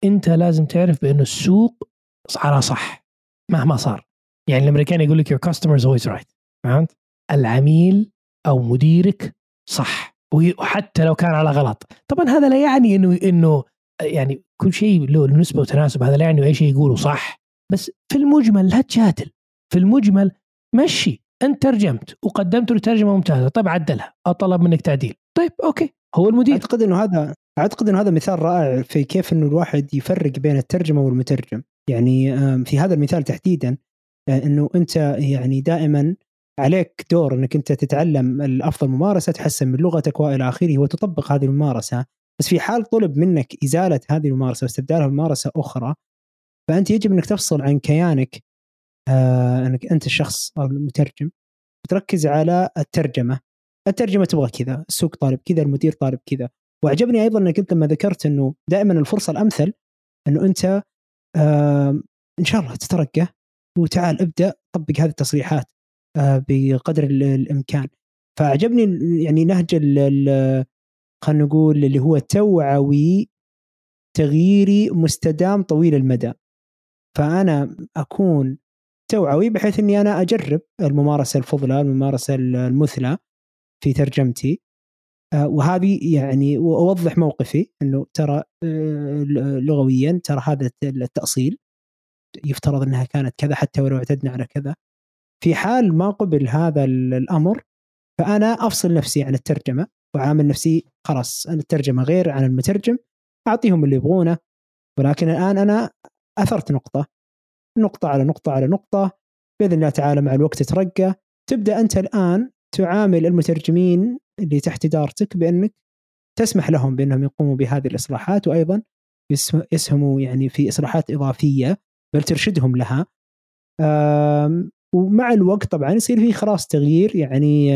أنت لازم تعرف بانه السوق على صح مهما صار. يعني الأمريكان يقول لك your customer is always right. فهمت؟ العميل أو مديرك صح. وحتى لو كان على غلط. طبعا هذا لا يعني إنه إنه يعني كل شيء له نسبة وتناسب. هذا لا يعني أي شيء يقوله صح. بس في المجمل لا تجادل في المجمل مشي. انت ترجمت وقدمت له ترجمه ممتازة. طيب عدلها. أو طلب منك تعديل. طيب أوكي. هو المدير. أعتقد إنه هذا أعتقد إنه هذا مثال رائع في كيف إنه الواحد يفرق بين الترجمة والمترجم. يعني في هذا المثال تحديدا آه، إنه أنت يعني دائما عليك دور إنك أنت تتعلم الأفضل ممارسة تحسن من لغتك وإلى آخره وتطبق هذه الممارسة. بس في حال طلب منك إزالة هذه الممارسة واستبدالها بممارسة أخرى فأنت يجب أنك تفصل عن كيانك آه أنك أنت الشخص المترجم وتركز على الترجمة. الترجمة تبغى كذا السوق طالب كذا المدير طالب كذا. وعجبني أيضا أنك أنت لما ذكرت إنه دائما الفرصة الأمثل إنه أنت آه إن شاء الله تترقى. وتعال ابدأ طبق هذه التصريحات آه بقدر الإمكان. فأعجبني يعني نهج خلينا نقول اللي هو توعوي تغييري مستدام طويل المدى. فأنا أكون توعوي بحيث إني أنا أجرب الممارسة الفضلى الممارسة المثلى في ترجمتي. آه، وهذه يعني واوضح موقفي إنه ترى آه، لغويا ترى هذا التأصيل. يفترض إنها كانت كذا حتى ولو اعتدنا على كذا. في حال ما قبل هذا الأمر فأنا أفصل نفسي عن الترجمة وعامل نفسي خلاص الترجمة غير عن المترجم أعطيهم اللي يبغونه. ولكن الآن أنا أثرت نقطة. نقطة على نقطة على نقطة. بإذن الله تعالى مع الوقت ترقى تبدأ أنت الآن تعامل المترجمين اللي تحت إدارتك بأنك تسمح لهم بأنهم يقوموا بهذه الإصلاحات وأيضا يسهموا يعني في إصلاحات إضافية بل ترشدهم لها. ومع الوقت طبعا يصير في خلاص تغيير يعني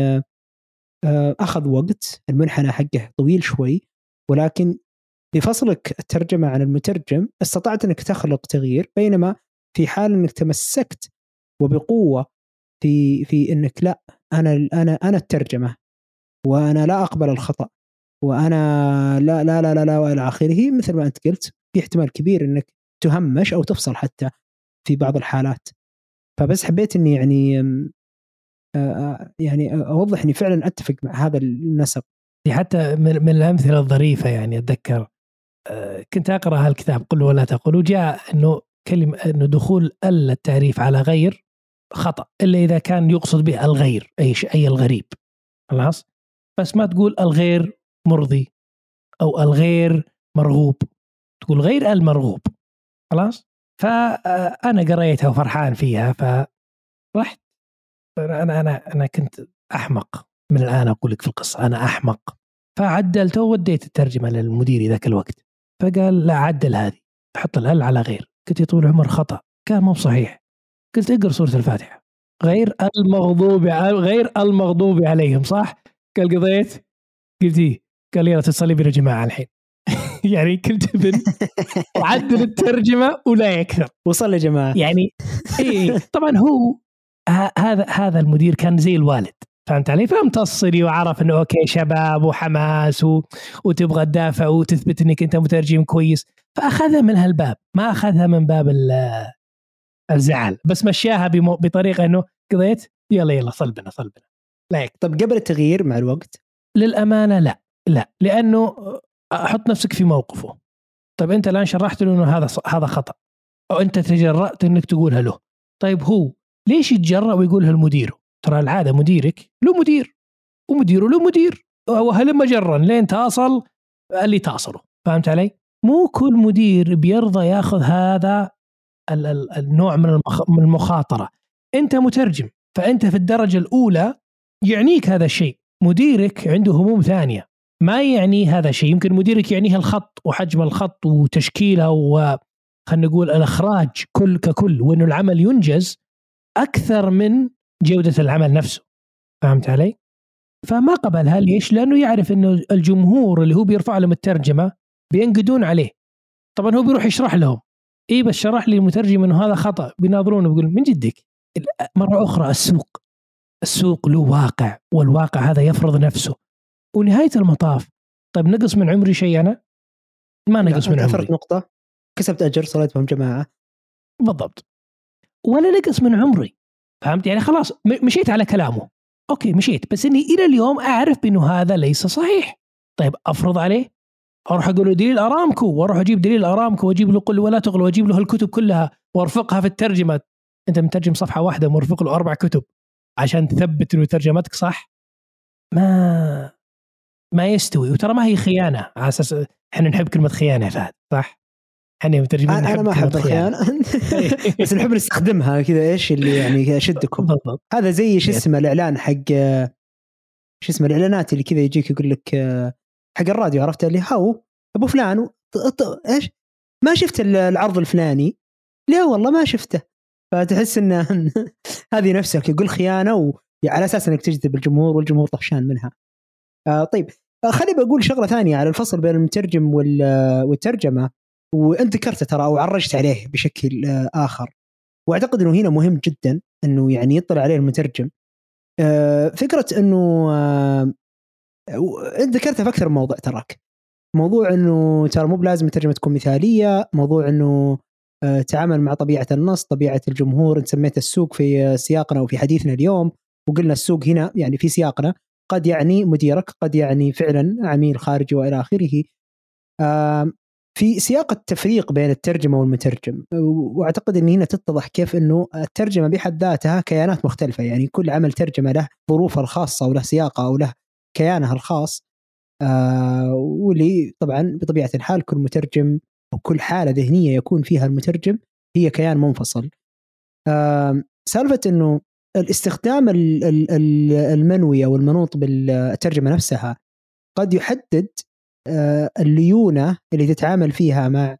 أخذ وقت. المنحنى حقه طويل شوي. ولكن بفصلك الترجمة عن المترجم استطعت أنك تخلق تغيير بينما في حال أنك تمسكت وبقوة في في أنك لا أنا أنا أنا الترجمة وأنا لا أقبل الخطأ وأنا لا لا لا لا, لا وإلى آخره مثل ما أنت قلت في احتمال كبير أنك تهمش أو تفصل حتى في بعض الحالات. فبس حبيت إني يعني يعني أوضح إني فعلا أتفق مع هذا النسق. حتى من الأمثلة الظريفة يعني أتذكر كنت أقرأ هالكتاب قل ولا تقل. وجاء إنه كلمة إنه دخول ال التعريف على غير خطأ إلا إذا كان يقصد به الغير أي شيء أي الغريب. خلاص؟ بس ما تقول الغير مرضي أو الغير مرغوب. تقول غير المرغوب. خلاص؟ فانا قريتها وفرحان فيها فرحت أنا أنا أنا كنت أحمق. من الآن أقول لك في القصة أنا أحمق. فعدلته ووديت الترجمة للمدير ذاك الوقت. فقال لا عدل هذه حط الال على غير. قلت يا طول العمر خطأ. كان مو صحيح قلت اقرأ سورة الفاتحة. غير المغضوب غير المغضوب عليهم صح؟ قال قضيت؟ قلت إيه؟ قال يلا تتصلي بنا جماعة الحين. يعني كنت ابن وعدل الترجمة ولا يكثر. وصل جماعة. يعني اي طبعا هو هذا هذا المدير كان زي الوالد. فهمت علي؟ فامتصني وعرف إنه أوكي شباب وحماس و... وتبغى تدافع وتثبت إنك أنت مترجم كويس. فأخذها من هالباب ما أخذها من باب الزعل بس مشاها بمو... بطريقة إنه قضيت يلا يلا صلبنا صلبنا. لا يك. طب قبل التغيير مع الوقت؟ للأمانة لا لا لأنه أحط نفسك في موقفه. طيب أنت الآن شرحت له إنه هذا هذا خطأ أو أنت تجرأت إنك تقولها له. طيب هو ليش يتجرأ ويقولها لمديره ترى العادة مديرك له مدير ومديره له مدير. وهلم جرا لين تصل؟ اللي تصله فهمت علي؟ مو كل مدير بيرضى ياخذ هذا النوع من المخاطرة. أنت مترجم فأنت في الدرجة الأولى يعنيك هذا الشيء. مديرك عنده هموم ثانية ما يعني هذا الشيء. يمكن مديرك يعنيه الخط وحجم الخط وتشكيله و خلينا نقول الإخراج كل ككل وانه العمل ينجز أكثر من جودة العمل نفسه. فهمت علي؟ فما قبلها ليش؟ لأنه يعرف إنه الجمهور اللي هو بيرفع لهم الترجمة بينقدون عليه. طبعا هو بيروح يشرح لهم. إي بس شرح لي المترجم إنه هذا خطأ. بيناظرونه بيقول من جدك؟ مرة أخرى السوق. السوق له واقع والواقع هذا يفرض نفسه. ونهاية المطاف. طيب نقص من عمري شيء أنا؟ ما نقص من عمري. نقطة. كسبت أجر صليت بهم جماعة بالضبط. ولا نقص من عمري. فهمت؟ يعني خلاص مشيت على كلامه. أوكي مشيت. بس إني إلى اليوم أعرف بأنه هذا ليس صحيح. طيب أفرض عليه. أروح أقول له دليل أرامكو وأروح أجيب دليل أرامكو وأجيب له قل ولا تغل وأجيب له الكتب كلها وأرفقها في الترجمة. أنت مترجم صفحة واحدة مرفق له أربع كتب. عشان تثبت إنه ترجمتك صح؟ ما ما يستوي. وترى ما هي خيانة. على أساس إحنا نحب كلمة خيانة يا فهد صح؟ إحنا مترجمين أنا, ما أحب الخيانة. بس نحب نستخدمها كذا إيش اللي يعني بالضبط. هذا زي شو اسمه الإعلان حق شو اسمه الإعلانات اللي كذا يجيك يقول لك حق الراديو عرفت اللي؟ هاو أبو فلان إيش؟ ما شفت العرض الفلاني. لا والله ما شفته. فتحس إن هذه نفسك يقول خيانة وعلى أساس إنك تجذب الجمهور والجمهور طفشان منها. آه طيب. آه خليني بقول شغلة ثانية على الفصل بين المترجم والترجمة. وأنت ذكرته ترى أو عرجت عليه بشكل آه آخر. وأعتقد إنه هنا مهم جدا إنه يعني يطلع عليه المترجم. آه فكرة إنه آه أنت ذكرتها في أكثر من موضوع تراك. موضوع إنه ترى مو بلازم الترجمه تكون مثالية. موضوع إنه تعامل مع طبيعة النص طبيعة الجمهور. انت سميت السوق في سياقنا وفي حديثنا اليوم وقلنا السوق هنا يعني في سياقنا قد يعني مديرك قد يعني فعلا عميل خارجي وإلى آخره. في سياق التفريق بين الترجمة والمترجم وأعتقد إن هنا تتضح كيف إنه الترجمة بحد ذاتها كيانات مختلفة. يعني كل عمل ترجمة له ظروفه الخاصة وله سياقه أو له كيانه الخاص آه واللي طبعا بطبيعة الحال كل مترجم أو كل حالة ذهنية يكون فيها المترجم هي كيان منفصل. آه سالفة إنه الاستخدام المنوي أو المنوط بالترجمة نفسها قد يحدد الليونة اللي تتعامل فيها مع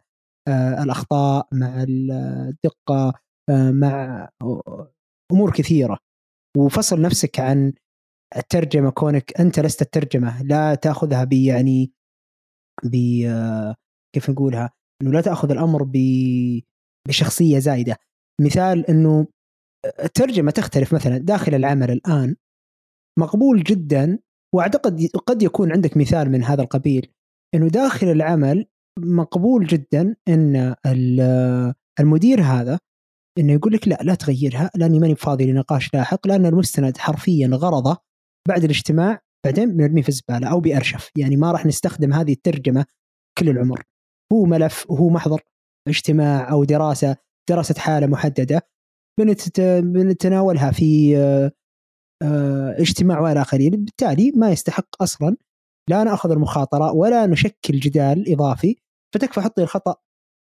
آه، الأخطاء مع الدقة آه، مع أمور كثيرة. وفصل نفسك عن الترجمة كونك أنت لست الترجمة لا تأخذها ب يعني ب كيف نقولها؟ إنه لا تأخذ الأمر بشخصية زايدة. مثال إنه الترجمة تختلف مثلا داخل العمل الآن مقبول جدا وأعتقد قد يكون عندك مثال من هذا القبيل إنه داخل العمل مقبول جدا إن المدير هذا إنه يقول لك لا لا تغيرها لأني ماني فاضي لنقاش لاحق لأن المستند حرفيا غرضه بعد الاجتماع بعدين بنرميه في الزبالة أو بأرشف يعني ما راح نستخدم هذه الترجمة كل العمر. هو ملف وهو محضر اجتماع أو دراسة دراسة حالة محددة بنتناولها في اجتماع والى اخره بالتالي ما يستحق أصلا لا نأخذ المخاطرة ولا نشكل جدال إضافي فتكفى حطي الخطأ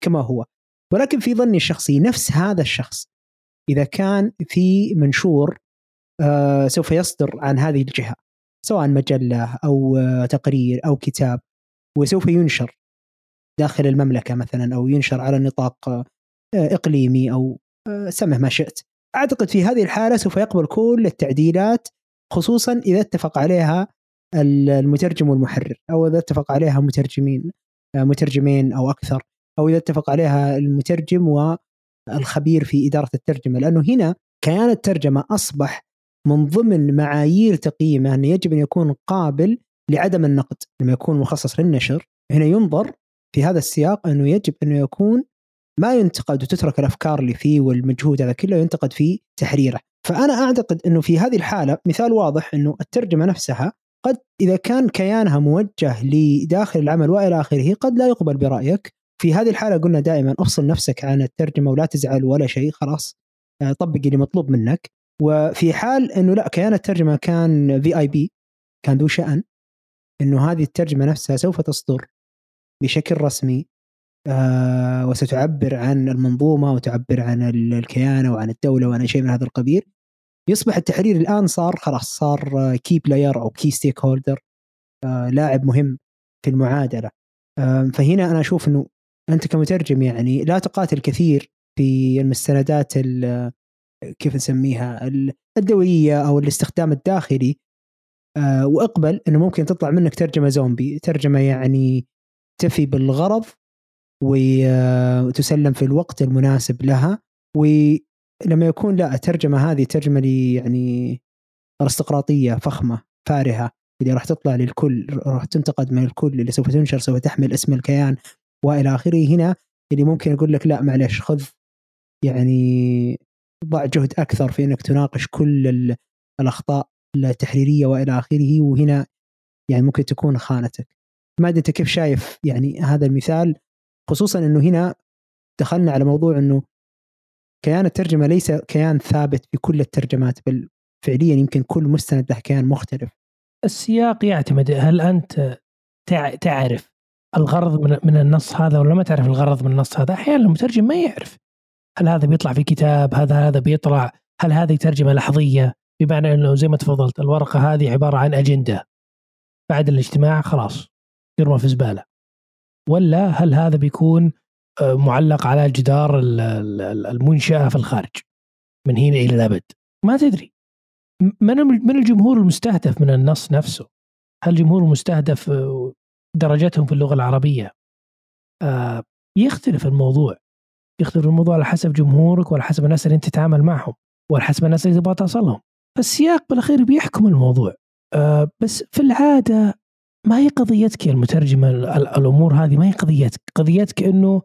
كما هو. ولكن في ظني الشخصي نفس هذا الشخص إذا كان في منشور آه، سوف يصدر عن هذه الجهة سواء مجلة أو آه، تقرير أو كتاب وسوف ينشر داخل المملكة مثلا أو ينشر على نطاق إقليمي أو سمه ما شئت. أعتقد في هذه الحالة سوف يقبل كل التعديلات خصوصا إذا اتفق عليها المترجم والمحرر أو إذا اتفق عليها مترجمين مترجمين أو أكثر أو إذا اتفق عليها المترجم والخبير في إدارة الترجمة. لأنه هنا كيان الترجمة أصبح من ضمن معايير تقييمه أنه يجب أن يكون قابل لعدم النقد لما يكون مخصص للنشر. هنا ينظر في هذا السياق أنه يجب انه يكون ما ينتقد وتترك الأفكار اللي فيه والمجهود هذا كله ينتقد في تحريره. فأنا أعتقد إنه في هذه الحالة مثال واضح إنه الترجمة نفسها قد إذا كان كيانها موجه لداخل العمل وإلى آخره قد لا يقبل برأيك. في هذه الحالة قلنا دائما افصل نفسك عن الترجمة ولا تزعل ولا شيء خلاص آه، طبق اللي مطلوب منك. وفي حال إنه لا كيان الترجمة كان VIP كان ذو شأن إنه هذه الترجمة نفسها سوف تصدر بشكل رسمي آه وستعبر عن المنظومة وتعبر عن الكيان وعن الدولة وعن شيء من هذا القبيل. يصبح التحرير الآن صار خلاص صار key player أو key stakeholder لاعب مهم في المعادلة. آه فهنا أنا أشوف إنه أنت كمترجم يعني لا تقاتل كثير في المستندات كيف نسميها الدولية أو الاستخدام الداخلي. آه وإقبل إنه ممكن تطلع منك ترجمة زومبي. ترجمة يعني تفي بالغرض وتسلم في الوقت المناسب لها. ولما يكون لا الترجمة هذه ترجمة لي يعني أرستقراطية فخمة فارهة. اللي راح تطلع للكل راح تنتقد من الكل اللي سوف تنشر سوف تحمل اسم الكيان وإلى آخره. هنا اللي ممكن أقول لك لا معلش خذ يعني ضع جهد أكثر في إنك تناقش كل الأخطاء التحريرية وإلى آخره. وهنا يعني ممكن تكون خانتك. ما أدري أنت كيف شايف يعني هذا المثال. خصوصا إنه هنا دخلنا على موضوع إنه كيان الترجمة ليس كيان ثابت في كل الترجمات بل فعليا يمكن كل مستند له كيان مختلف. السياق يعتمد هل أنت تعرف الغرض من النص هذا ولا ما تعرف الغرض من النص هذا؟ أحيانا المترجم ما يعرف هل هذا بيطلع في كتاب؟ هذا هذا بيطلع هل هذه ترجمة لحظية؟ بمعنى إنه زي ما تفضلت الورقة هذه عبارة عن أجندة بعد الاجتماع خلاص يرمى في زبالة ولا هل هذا بيكون آه، معلق على جدار المنشأة في الخارج من هنا إلى الأبد؟ ما تدري. من من الجمهور المستهدف من النص نفسه؟ هل الجمهور المستهدف آه، درجتهم في اللغة العربية؟ آه، يختلف الموضوع. يختلف الموضوع على حسب جمهورك وعلى حسب الناس اللي أنت تتعامل معهم وعلى حسب الناس اللي تبغى توصلهم. فالسياق بالأخير بيحكم الموضوع. بس في العادة ما هي قضيتك يا المترجم الأمور هذه؟ ما هي قضيتك؟ قضيتك إنه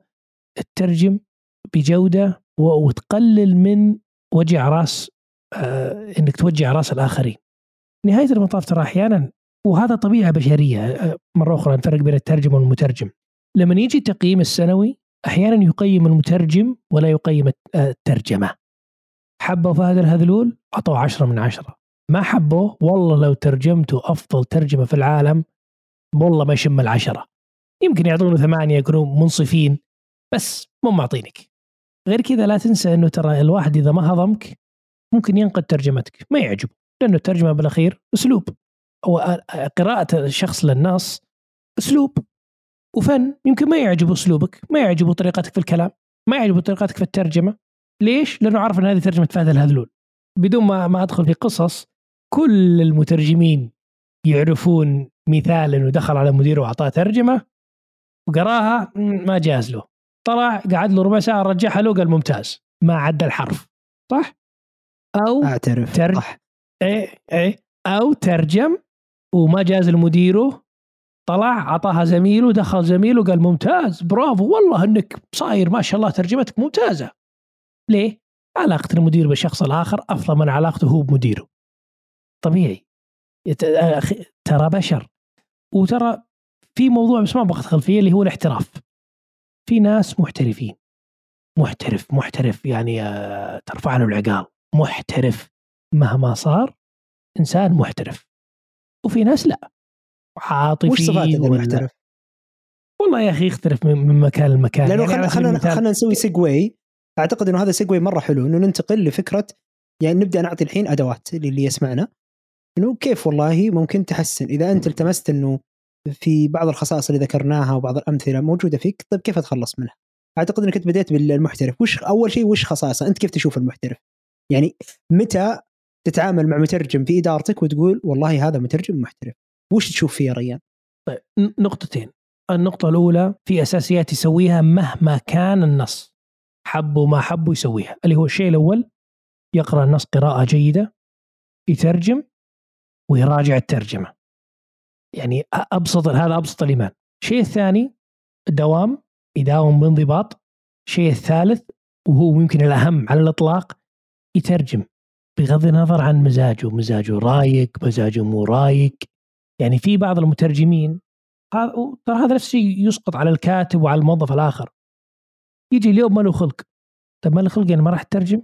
تترجم بجودة وتقلل من وجع راس آه إنك توجع راس الآخرين. نهاية المطاف ترى أحيانا وهذا طبيعة بشرية آه، مرة أخرى نفرق بين الترجم والمترجم. لما يجي التقييم السنوي أحيانا يقيم المترجم ولا يقيم الترجمة. حبوا فهد الهذلول؟ أعطوه عشرة من عشرة. ما حبوه؟ والله لو ترجمته أفضل ترجمة في العالم والله ما يشم العشرة. يمكن يعطونه ثمانية يكونوا منصفين بس مو معطينك. غير كذا لا تنسى إنه ترى الواحد إذا ما هضمك ممكن ينقد ترجمتك ما يعجبه لأنه الترجمة بالأخير أسلوب. أو قراءة الشخص للنص أسلوب. وفن يمكن ما يعجبه أسلوبك ما يعجبه طريقتك في الكلام ما يعجبه طريقتك في الترجمة. ليش؟ لأنه عارف إن هذه ترجمة فهد الهذلول. بدون ما ما أدخل في قصص كل المترجمين يعرفون مثال إنه دخل على مديره وأعطاه ترجمة وقراها ما جاز له. طلع قعد له ربع ساعة رجعها له قال ممتاز ما عدى الحرف. صح؟ أو أعترف. ترج... صح. إيه إيه. أو ترجم وما جاز لمديره. طلع عطاها زميله دخل زميله قال ممتاز برافو والله إنك صاير ما شاء الله ترجمتك ممتازة. ليه؟ علاقة المدير بالشخص الآخر أفضل من علاقته هو بمديره. طبيعي. ترى بشر. وترى في موضوع بس ما أبغى أدخل فيه اللي هو الاحتراف. في ناس محترفين. محترف محترف يعني آه، ترفع له العقال. محترف مهما صار إنسان محترف. وفي ناس لا. عاطفي وش صفات المحترف؟ والله يا أخي يختلف من مكان لمكان. لأنه يعني خلينا خلينا نسوي سيجواي أعتقد إنه هذا سيجواي مرة حلو إنه ننتقل لفكرة يعني نبدأ نعطي الحين أدوات للي يسمعنا. إنه كيف والله ممكن تحسن. إذا أنت التمست إنه في بعض الخصائص اللي ذكرناها وبعض الأمثلة موجودة فيك طيب كيف اتخلص منها؟ أعتقد إنك أنت بديت بالمحترف. وش أول شيء وش خصائصه؟ أنت كيف تشوف المحترف؟ يعني متى تتعامل مع مترجم في إدارتك وتقول والله هذا مترجم محترف؟ وش تشوف فيه يا ريان؟ طيب نقطتين. النقطة الأولى في أساسيات يسويها مهما كان النص. حبوا ما حبوا يسويها. اللي هو الشيء الأول يقرأ النص قراءة جيدة يترجم ويراجع الترجمة. يعني أبسط هذا أبسط الإيمان. الشيء الثاني دوام يداوم بانضباط. الشيء الثالث وهو يمكن الأهم على الإطلاق يترجم. بغض النظر عن مزاجه مزاجه رايق مزاجه مو رايق. يعني في بعض المترجمين ترى هذا نفس الشيء يسقط على الكاتب وعلى الموظف الآخر. يجي اليوم ما له خلق. طيب ما له خلق يعني ما راح تترجم؟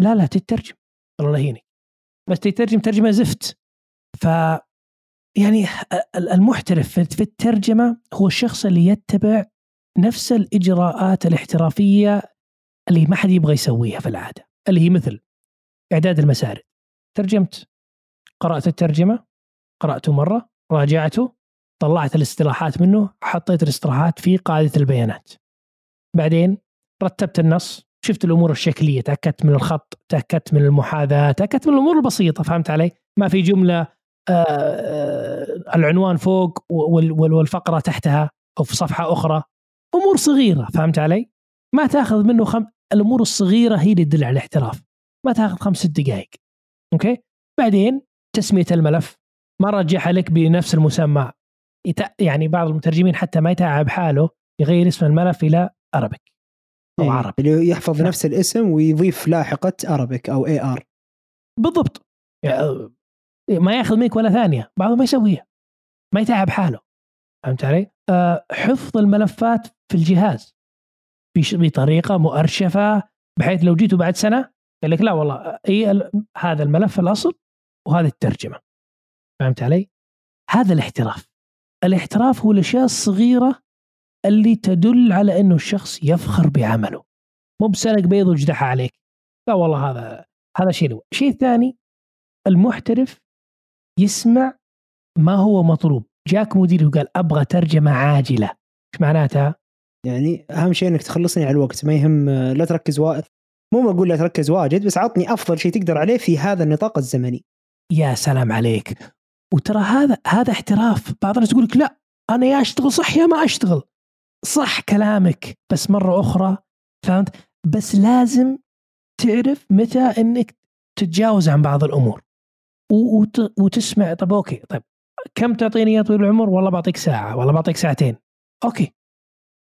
لا لا تترجم. الله يهينك. بس تترجم ترجمة زفت. ف يعني ال- المحترف في الترجمة هو الشخص اللي يتبع نفس الإجراءات الاحترافية اللي ما حد يبغى يسويها في العادة اللي هي مثل إعداد المسارد. ترجمت قرأت الترجمة قرأته مرة راجعته طلعت الاصطلاحات منه حطيت الاصطلاحات في قاعدة البيانات. بعدين رتبت النص شفت الأمور الشكلية تأكدت من الخط تأكدت من المحاذاة تأكدت من الأمور البسيطة فهمت علي؟ ما في جملة العنوان فوق وال- وال- والفقرة تحتها أو في صفحة أخرى. أمور صغيرة فهمت علي؟ ما تاخذ منه خم... الأمور الصغيرة هي اللي تدل على الاحتراف. ما تاخذ خمس ست دقائق أوكي؟ بعدين تسمية الملف. ما رجعها لك بنفس المسمى. يعني بعض المترجمين حتى ما يتعب حاله يغير اسم الملف إلى Arabic أو إيه، عربي. اللي يحفظ. نفس الاسم ويضيف لاحقة Arabic أو AR بالضبط. يعني ما ياخذ منك ولا ثانية. بعضهم ما يسويها. ما يتعب حاله. فهمت علي؟ آه، حفظ الملفات في الجهاز. بطريقة مؤرشفة بحيث لو جيتوا بعد سنة قال لك لا والله هي ال- هذا الملف الأصل وهذه الترجمة. فهمت علي؟ هذا الاحتراف. الاحتراف هو الأشياء الصغيرة اللي تدل على إنه الشخص يفخر بعمله. مو بسلق بيض وجدحها عليك. لا والله هذا هذا شيء الأول الشيء الثاني المحترف يسمع ما هو مطلوب. جاك مدير وقال أبغى ترجمة عاجلة. إيش معناتها؟ يعني أهم شيء إنك تخلصني على الوقت ما يهم لا تركز وا... مو ما أقول لا تركز واجد بس عطني أفضل شيء تقدر عليه في هذا النطاق الزمني. يا سلام عليك. وترى هذا هذا احتراف. بعض الناس يقول لك لا أنا يا أشتغل صح يا ما أشتغل. صح كلامك بس مرة أخرى فهمت؟ بس لازم تعرف متى إنك تتجاوز عن بعض الأمور. و- وتسمع طب okay طيب كم تعطيني يا طويل العمر؟ والله بعطيك ساعة والله بعطيك ساعتين. okay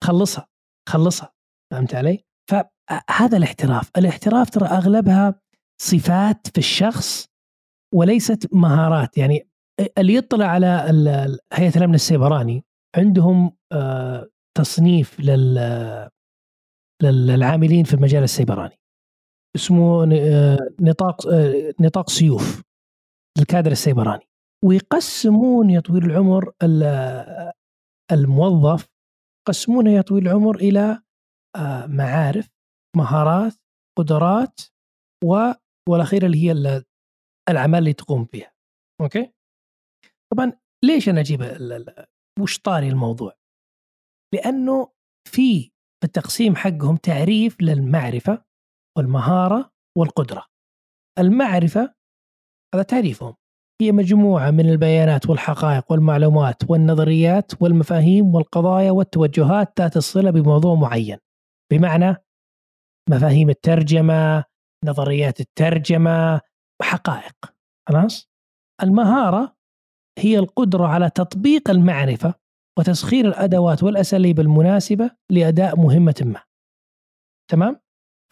خلصها خلصها فهمت علي؟ فهذا الاحتراف الاحتراف ترى أغلبها صفات في الشخص وليست مهارات يعني اللي يطلع على هيئة الأمن السيبراني عندهم آه، تصنيف لل لل- للعاملين في المجال السيبراني اسمه آه، نطاق آه، نطاق سيوف. للكادر السيبراني. ويقسمون يا طويل العمر ال- الموظف يقسمونه يا طويل العمر إلى آه، معارف مهارات قدرات و والاخيره اللي هي ال- الأعمال اللي تقوم فيها okay؟ طبعا ليش أنا أجيب وش طاري الموضوع؟ لأنه في التقسيم حقهم تعريف للمعرفة والمهارة والقدرة. المعرفة هذا تعريفهم. هي مجموعة من البيانات والحقائق والمعلومات والنظريات والمفاهيم والقضايا والتوجهات ذات الصلة بموضوع معين. بمعنى مفاهيم الترجمة نظريات الترجمة حقائق. خلاص؟ المهارة هي القدرة على تطبيق المعرفة وتسخير الأدوات والأساليب المناسبة لأداء مهمة ما. تمام؟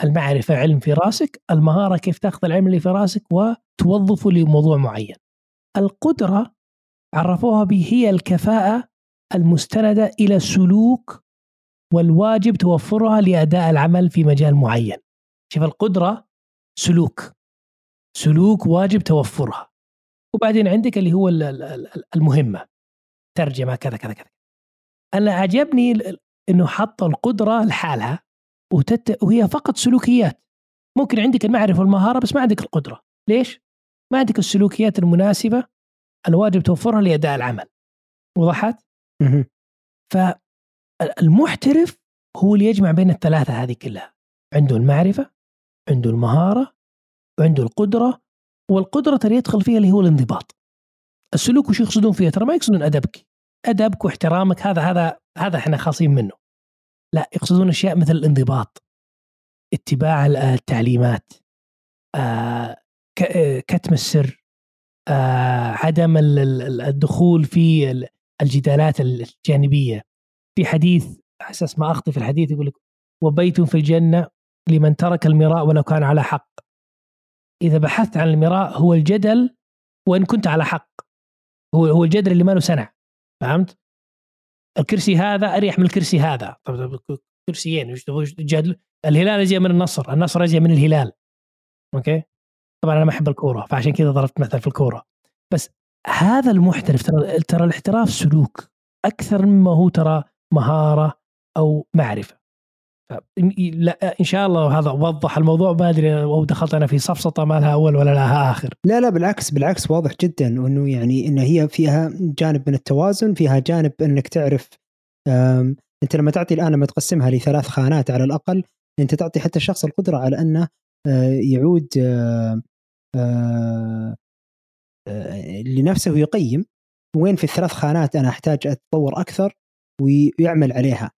المعرفة علم في راسك المهارة كيف تاخذ العلم اللي في راسك وتوظفه لموضوع معين. القدرة عرفوها به هي الكفاءة المستندة إلى سلوك والواجب توفرها لأداء العمل في مجال معين. شوف القدرة سلوك سلوك واجب توفرها. وبعدين عندك اللي هو المهمة ترجمة كذا كذا كذا. أنا عجبني إنه حط القدرة لحالها. وتت... وهي فقط سلوكيات. ممكن عندك المعرفة والمهارة بس ما عندك القدرة. ليش؟ ما عندك السلوكيات المناسبة الواجب توفرها لأداء العمل. وضحت؟ فالمحترف هو اللي يجمع بين الثلاثة هذه كلها. عنده المعرفة عنده المهارة وعنده القدرة والقدرة ترى يدخل فيها اللي هو الانضباط. السلوك وش يقصدون فيها؟ ترى ما يقصدون أدبك. أدبك واحترامك هذا هذا هذا إحنا خاصين منه. لا يقصدون أشياء مثل الانضباط اتباع التعليمات آه، آه، كتم السر آه، عدم الدخول في الجدالات الجانبية في حديث أساس ما اخطي في الحديث يقول لك وبيت في الجنة لمن ترك المراء ولو كان على حق إذا بحثت عن المراء هو الجدل وإن كنت على حق هو هو الجدل اللي ما له سنع فهمت؟ الكرسي هذا أريح من الكرسي هذا. طب كرسيين وش تبغى؟ الهلال أجي من النصر النصر أجي من الهلال. أوكي؟ طبعا أنا ما أحب الكورة فعشان كذا ضربت مثل في الكورة. بس هذا المحترف ترى ترى الاحتراف سلوك أكثر مما هو ترى مهارة أو معرفة. لا إن شاء الله هذا وضح الموضوع ما أدري أو دخلت أنا في صفصطة ما لها أول ولا لها آخر. لا لا بالعكس بالعكس واضح جدا إنه يعني إن هي فيها جانب من التوازن فيها جانب إنك تعرف أنت لما تعطي الآن لما تقسمها لثلاث خانات على الأقل أنت تعطي حتى الشخص القدرة على أنه آه، يعود آه، آه، لنفسه ويقيم وين في الثلاث خانات أنا أحتاج أتطور أكثر ويعمل عليها.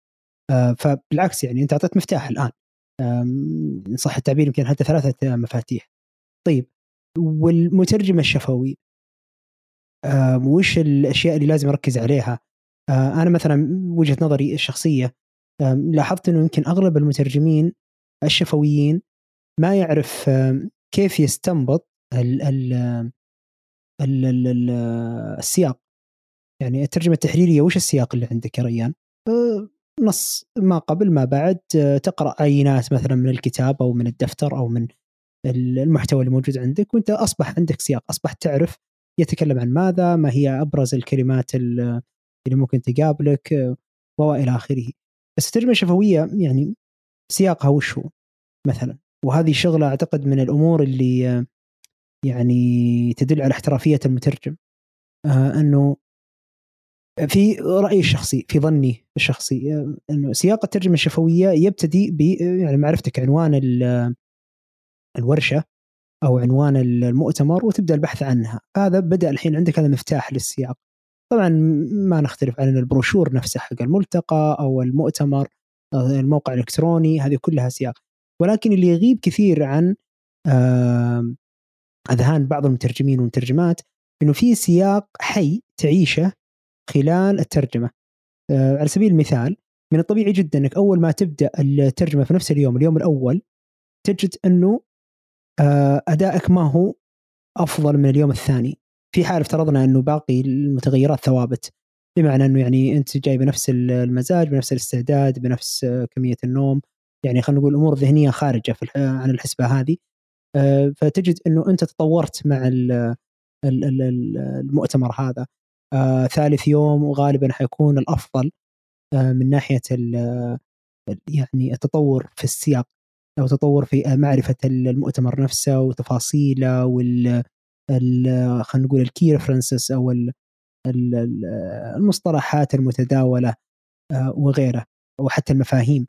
فبالعكس يعني أنت أعطيت مفتاح الآن. إن صح التعبير يمكن حتى ثلاثة مفاتيح. طيب والمترجم الشفوي وش الأشياء اللي لازم أركز عليها؟ أنا مثلا وجهة نظري الشخصية لاحظت إنه يمكن أغلب المترجمين الشفويين ما يعرف كيف يستنبط ال ال ال ال السياق. يعني الترجمة التحريريه وش السياق اللي عندك يا ريان؟ نص ما قبل ما بعد تقرأ عينات مثلا من الكتاب أو من الدفتر أو من المحتوى اللي موجود عندك وأنت أصبح عندك سياق أصبحت تعرف يتكلم عن ماذا ما هي أبرز الكلمات اللي ممكن تقابلك وإلى آخره. بس الترجمه الشفويه يعني سياقها وش هو مثلا؟ وهذه شغلة أعتقد من الأمور اللي يعني تدل على احترافية المترجم آه إنه في رأيي الشخصي في ظني الشخصي آه، إنه سياق الترجمة الشفوية يبتدي ب يعني معرفتك عنوان الورشة أو عنوان المؤتمر وتبدأ البحث عنها. هذا بدأ الحين عندك هذا مفتاح للسياق. طبعا ما نختلف عن البروشور نفسه حق الملتقى أو المؤتمر الموقع الإلكتروني هذه كلها سياق. ولكن اللي يغيب كثير عن أذهان بعض المترجمين والمترجمات إنه في سياق حي تعيشه خلال الترجمة. آه، على سبيل المثال من الطبيعي جدا إنك أول ما تبدأ الترجمة في نفس اليوم اليوم الأول تجد إنه آه، أدائك ما هو أفضل من اليوم الثاني. في حال افترضنا إنه باقي المتغيرات ثوابت بمعنى إنه يعني أنت جاي بنفس المزاج بنفس الاستعداد بنفس كمية النوم يعني خلينا نقول امور ذهنيه خارجة في عن الحسبة هذه. آه، فتجد إنه أنت تطورت مع المؤتمر هذا. آه، ثالث يوم وغالبا حيكون الأفضل آه، من ناحية يعني التطور في السياق أو تطور في معرفة المؤتمر نفسه وتفاصيله وال خلينا نقول ال key references أو المصطلحات المتداولة وغيره وحتى المفاهيم.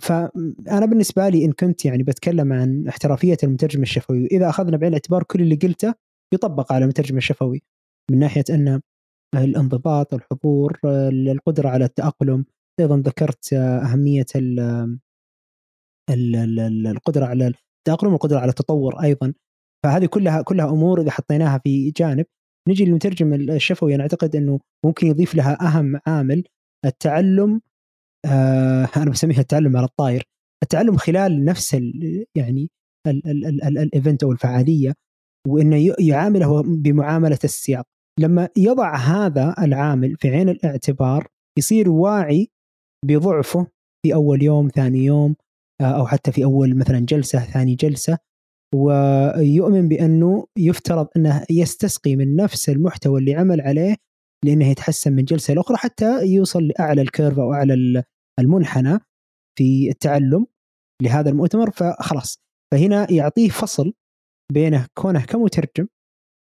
فأنا بالنسبة لي إن كنت يعني بتكلم عن احترافية المترجم الشفوي إذا أخذنا بعين الاعتبار كل اللي قلته يطبق على المترجم الشفوي. من ناحية أن الانضباط الحضور القدرة على التأقلم. أيضا ذكرت أهمية القدرة على التأقلم والقدرة على التطور أيضا. فهذه كلها كلها أمور إذا حطيناها في جانب. نجي للمترجم الشفوي. أنا أعتقد أنه ممكن يضيف لها أهم عامل التعلم آه أنا بسميها التعلم على الطاير. التعلم خلال نفس ال يعني الإيفنت أو الفعالية وإنه يعامله بمعاملة السياق. لما يضع هذا العامل في عين الاعتبار يصير واعي بضعفه في أول يوم ثاني يوم آه، أو حتى في أول مثلا جلسة ثاني جلسة ويؤمن بأنه يفترض أنه يستسقي من نفس المحتوى اللي عمل عليه لأنه يتحسن من جلسة لأخرى حتى يوصل لأعلى الكيرف أو أعلى المنحنى في التعلم لهذا المؤتمر فخلاص. فهنا يعطيه فصل بينه كونه كمترجم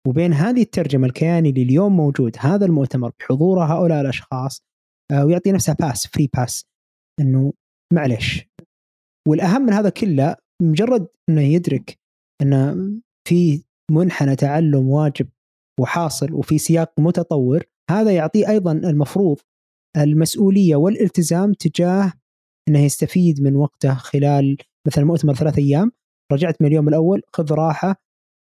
وبين هذه الترجمة الكياني اللي اليوم موجود هذا المؤتمر بحضور هؤلاء الأشخاص آه، ويعطي نفسه pass free pass إنه معلش والأهم من هذا كله مجرد إنه يدرك إن في منحنى تعلم واجب وحاصل وفي سياق متطور هذا يعطيه أيضا المفروض المسؤولية والالتزام تجاه إنه يستفيد من وقته خلال مثلا مؤتمر ثلاث أيام رجعت من اليوم الأول خذ راحة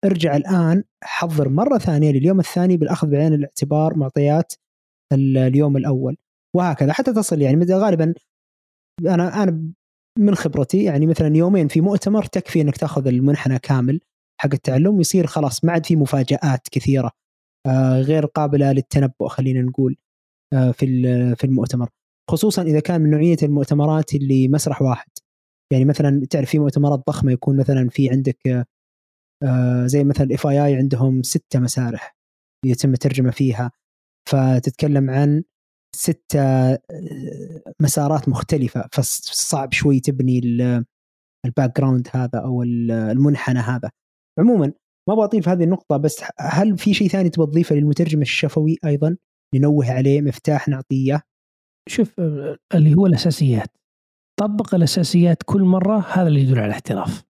ارجع الآن حضر مرة ثانية لليوم الثاني بالأخذ بعين الاعتبار معطيات اليوم الأول. وهكذا حتى تصل يعني غالبا أنا أنا من خبرتي يعني مثلا يومين في مؤتمر تكفي إنك تأخذ المنحنى كامل حق التعلم ويصير خلاص ما عاد في مفاجآت كثيرة. آه، غير قابلة للتنبؤ خلينا نقول آه، في في المؤتمر. خصوصا إذا كان من نوعية المؤتمرات اللي مسرح واحد. يعني مثلا تعرف في مؤتمرات ضخمة يكون مثلا في عندك آه، زي مثلا ال FII عندهم ستة مسارح يتم الترجمه فيها. فتتكلم عن ستة مسارات مختلفة. فصعب شوي تبني ال background هذا أو المنحنى هذا. عموما ما في هذه النقطة بس هل في شيء ثاني تبغى تضيفه للمترجم الشفوي أيضا؟ ننوه عليه مفتاح نعطيه شوف اللي هو الأساسيات. طبق الأساسيات كل مرة هذا اللي يدل على الاحتراف.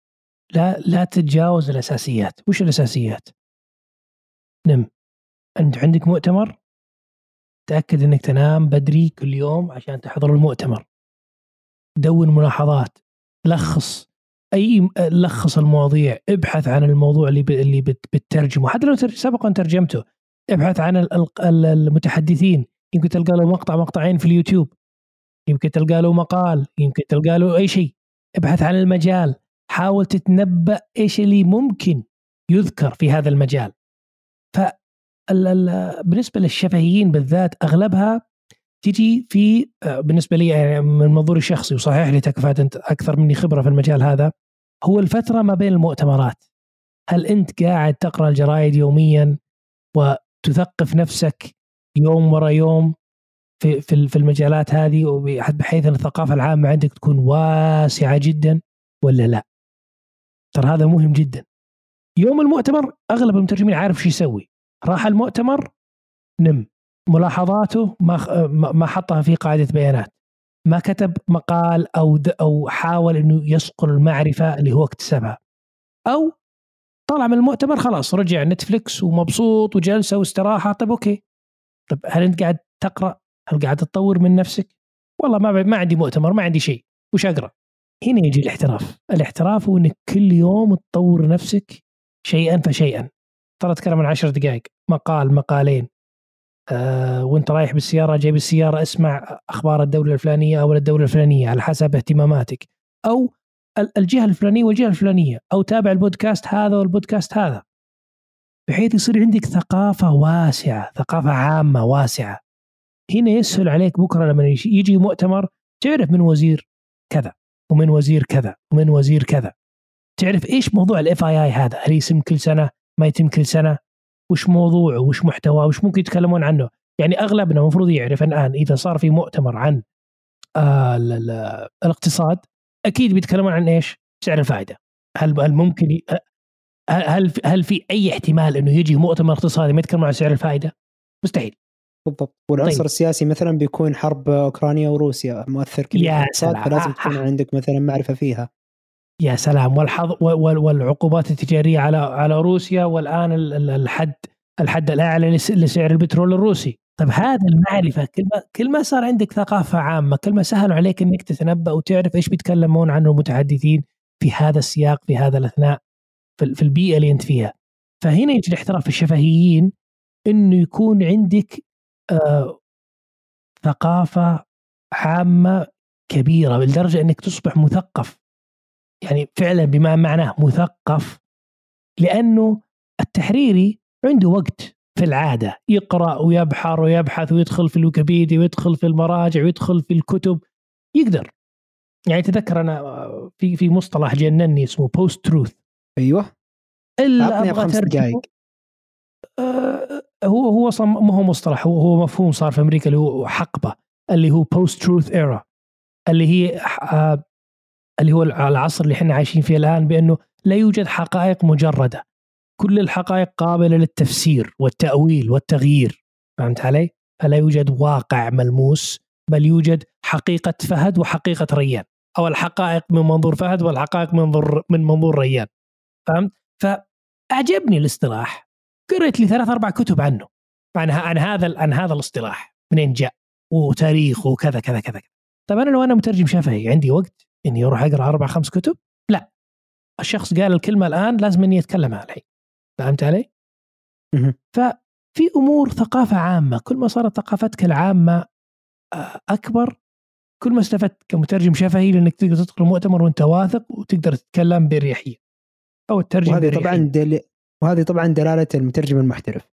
لا لا تتجاوز الأساسيات. وش الأساسيات؟ نم. انت عندك مؤتمر؟ تأكد أنك تنام بدري كل يوم عشان تحضر المؤتمر. دون ملاحظات. لخص أي لخص المواضيع. ابحث عن الموضوع اللي اللي بتترجمه. حتى لو سبقا ترجمته. ابحث عن المتحدثين. يمكن تلقى له مقطع مقطعين في اليوتيوب. يمكن تلقى له مقال. يمكن تلقى له أي شيء. ابحث عن المجال. حاول تتنبأ إيش اللي ممكن يذكر في هذا المجال ف بالنسبة للشفهيين بالذات أغلبها تجي في آه، بالنسبة لي يعني من منظوري الشخصي وصحيح لي تكفى أنت أكثر مني خبرة في المجال هذا هو الفترة ما بين المؤتمرات هل أنت قاعد تقرأ الجرايد يوميا وتثقف نفسك يوم ورا يوم في في المجالات هذه بحيث ان الثقافة العامة عندك تكون واسعة جدا ولا لا؟ ترى هذا مهم جدا. يوم المؤتمر أغلب المترجمين عارف شو يسوي، راح المؤتمر نم ملاحظاته ما ما حطها في قاعدة بيانات ما كتب مقال أو أو حاول إنه يصقل المعرفة اللي هو اكتسبها أو طلع من المؤتمر خلاص رجع نتفلكس ومبسوط وجلسة واستراحة طيب okay طيب هل أنت قاعد تقرأ؟ هل قاعد تطور من نفسك؟ والله ما ما عندي مؤتمر ما عندي شيء وش أقرأ؟ هنا يجي الاحتراف، الاحتراف هو إنك كل يوم تطور نفسك شيئا فشيئا. ترى أتكلم عن عشر دقائق. مقال مقالين. أه وأنت رايح بالسيارة جاي بالسيارة اسمع أخبار الدولة الفلانية أو الدولة الفلانية على حسب اهتماماتك. أو الجهة الفلانية والجهة الفلانية. أو تابع البودكاست هذا والبودكاست هذا. بحيث يصير عندك ثقافة واسعة ثقافة عامة واسعة. هنا يسهل عليك بكرة لما يجي مؤتمر تعرف من وزير كذا. ومن وزير كذا ومن وزير كذا. تعرف إيش موضوع ال FII هذا؟ هل يتم كل سنة؟ ما يتم كل سنة؟ وش موضوعه؟ وش محتواه؟ وش ممكن يتكلمون عنه؟ يعني أغلبنا المفروض يعرف الآن إذا صار في مؤتمر عن آه الاقتصاد أكيد بيتكلمون عن إيش؟ سعر الفائدة. هل هل ممكن هل هل في أي احتمال إنه يجي مؤتمر اقتصادي ما يتكلمون عن سعر الفائدة؟ مستحيل. بالضبط. والعنصر طيب. السياسي مثلا بيكون حرب أوكرانيا وروسيا مؤثر كبير يا سلام. فلازم تكون عندك مثلا معرفة فيها. يا سلام. والحظ والعقوبات التجارية على على روسيا والآن الحد الحد الأعلى لسعر البترول الروسي. طيب هذا المعرفة كل ما كل ما صار عندك ثقافة عامة كل ما سهلوا عليك إنك تتنبأ وتعرف إيش بيتكلمون عنه المتحدثين في هذا السياق في هذا الأثناء في البيئة اللي أنت فيها. فهنا يجي الاحتراف الشفهيين إنه يكون عندك آه ثقافة عامه كبيرة لدرجة إنك تصبح مثقف. يعني فعلا بما معناه مثقف لأنه التحريري عنده وقت في العادة. يقرأ ويبحر ويبحث ويدخل في الويكيبيديا ويدخل في المراجع ويدخل في الكتب. يقدر. يعني تذكر أنا في في مصطلح جنني اسمه post-truth أيوه. إلا أبغى خمس دقائق هو هو ما هو مصطلح هو هو مفهوم صار في أمريكا اللي هو حقبة اللي هو post-truth era اللي هي آه اللي هو العصر اللي إحنا عايشين فيه الآن بأنه لا يوجد حقائق مجردة. كل الحقائق قابلة للتفسير والتأويل والتغيير. فهمت علي؟ فلا يوجد واقع ملموس بل يوجد حقيقة فهد وحقيقة ريان. أو الحقائق من منظور فهد والحقائق من منظور ريان. فهمت؟ فأعجبني الاصطلاح. قريت لي ثلاث أربع كتب عنه عن عن هذا عن هذا الاصطلاح منين جاء وتاريخه وكذا كذا كذا طيب أنا لو أنا مترجم شفهي عندي وقت إني أروح أقرأ أربع خمس كتب؟ لا. الشخص قال الكلمة الآن لازم إني اتكلمها الحين فهمت علي؟ ففي أمور ثقافة عامة كل ما صارت ثقافتك العامة آه، أكبر كل ما استفدت كمترجم شفهي لأنك تقدر تدخل المؤتمر وأنت واثق وتقدر تتكلم باريحيه أو الترجمه وهذه طبعا دل... وهذه طبعا دلالة المترجم المحترف.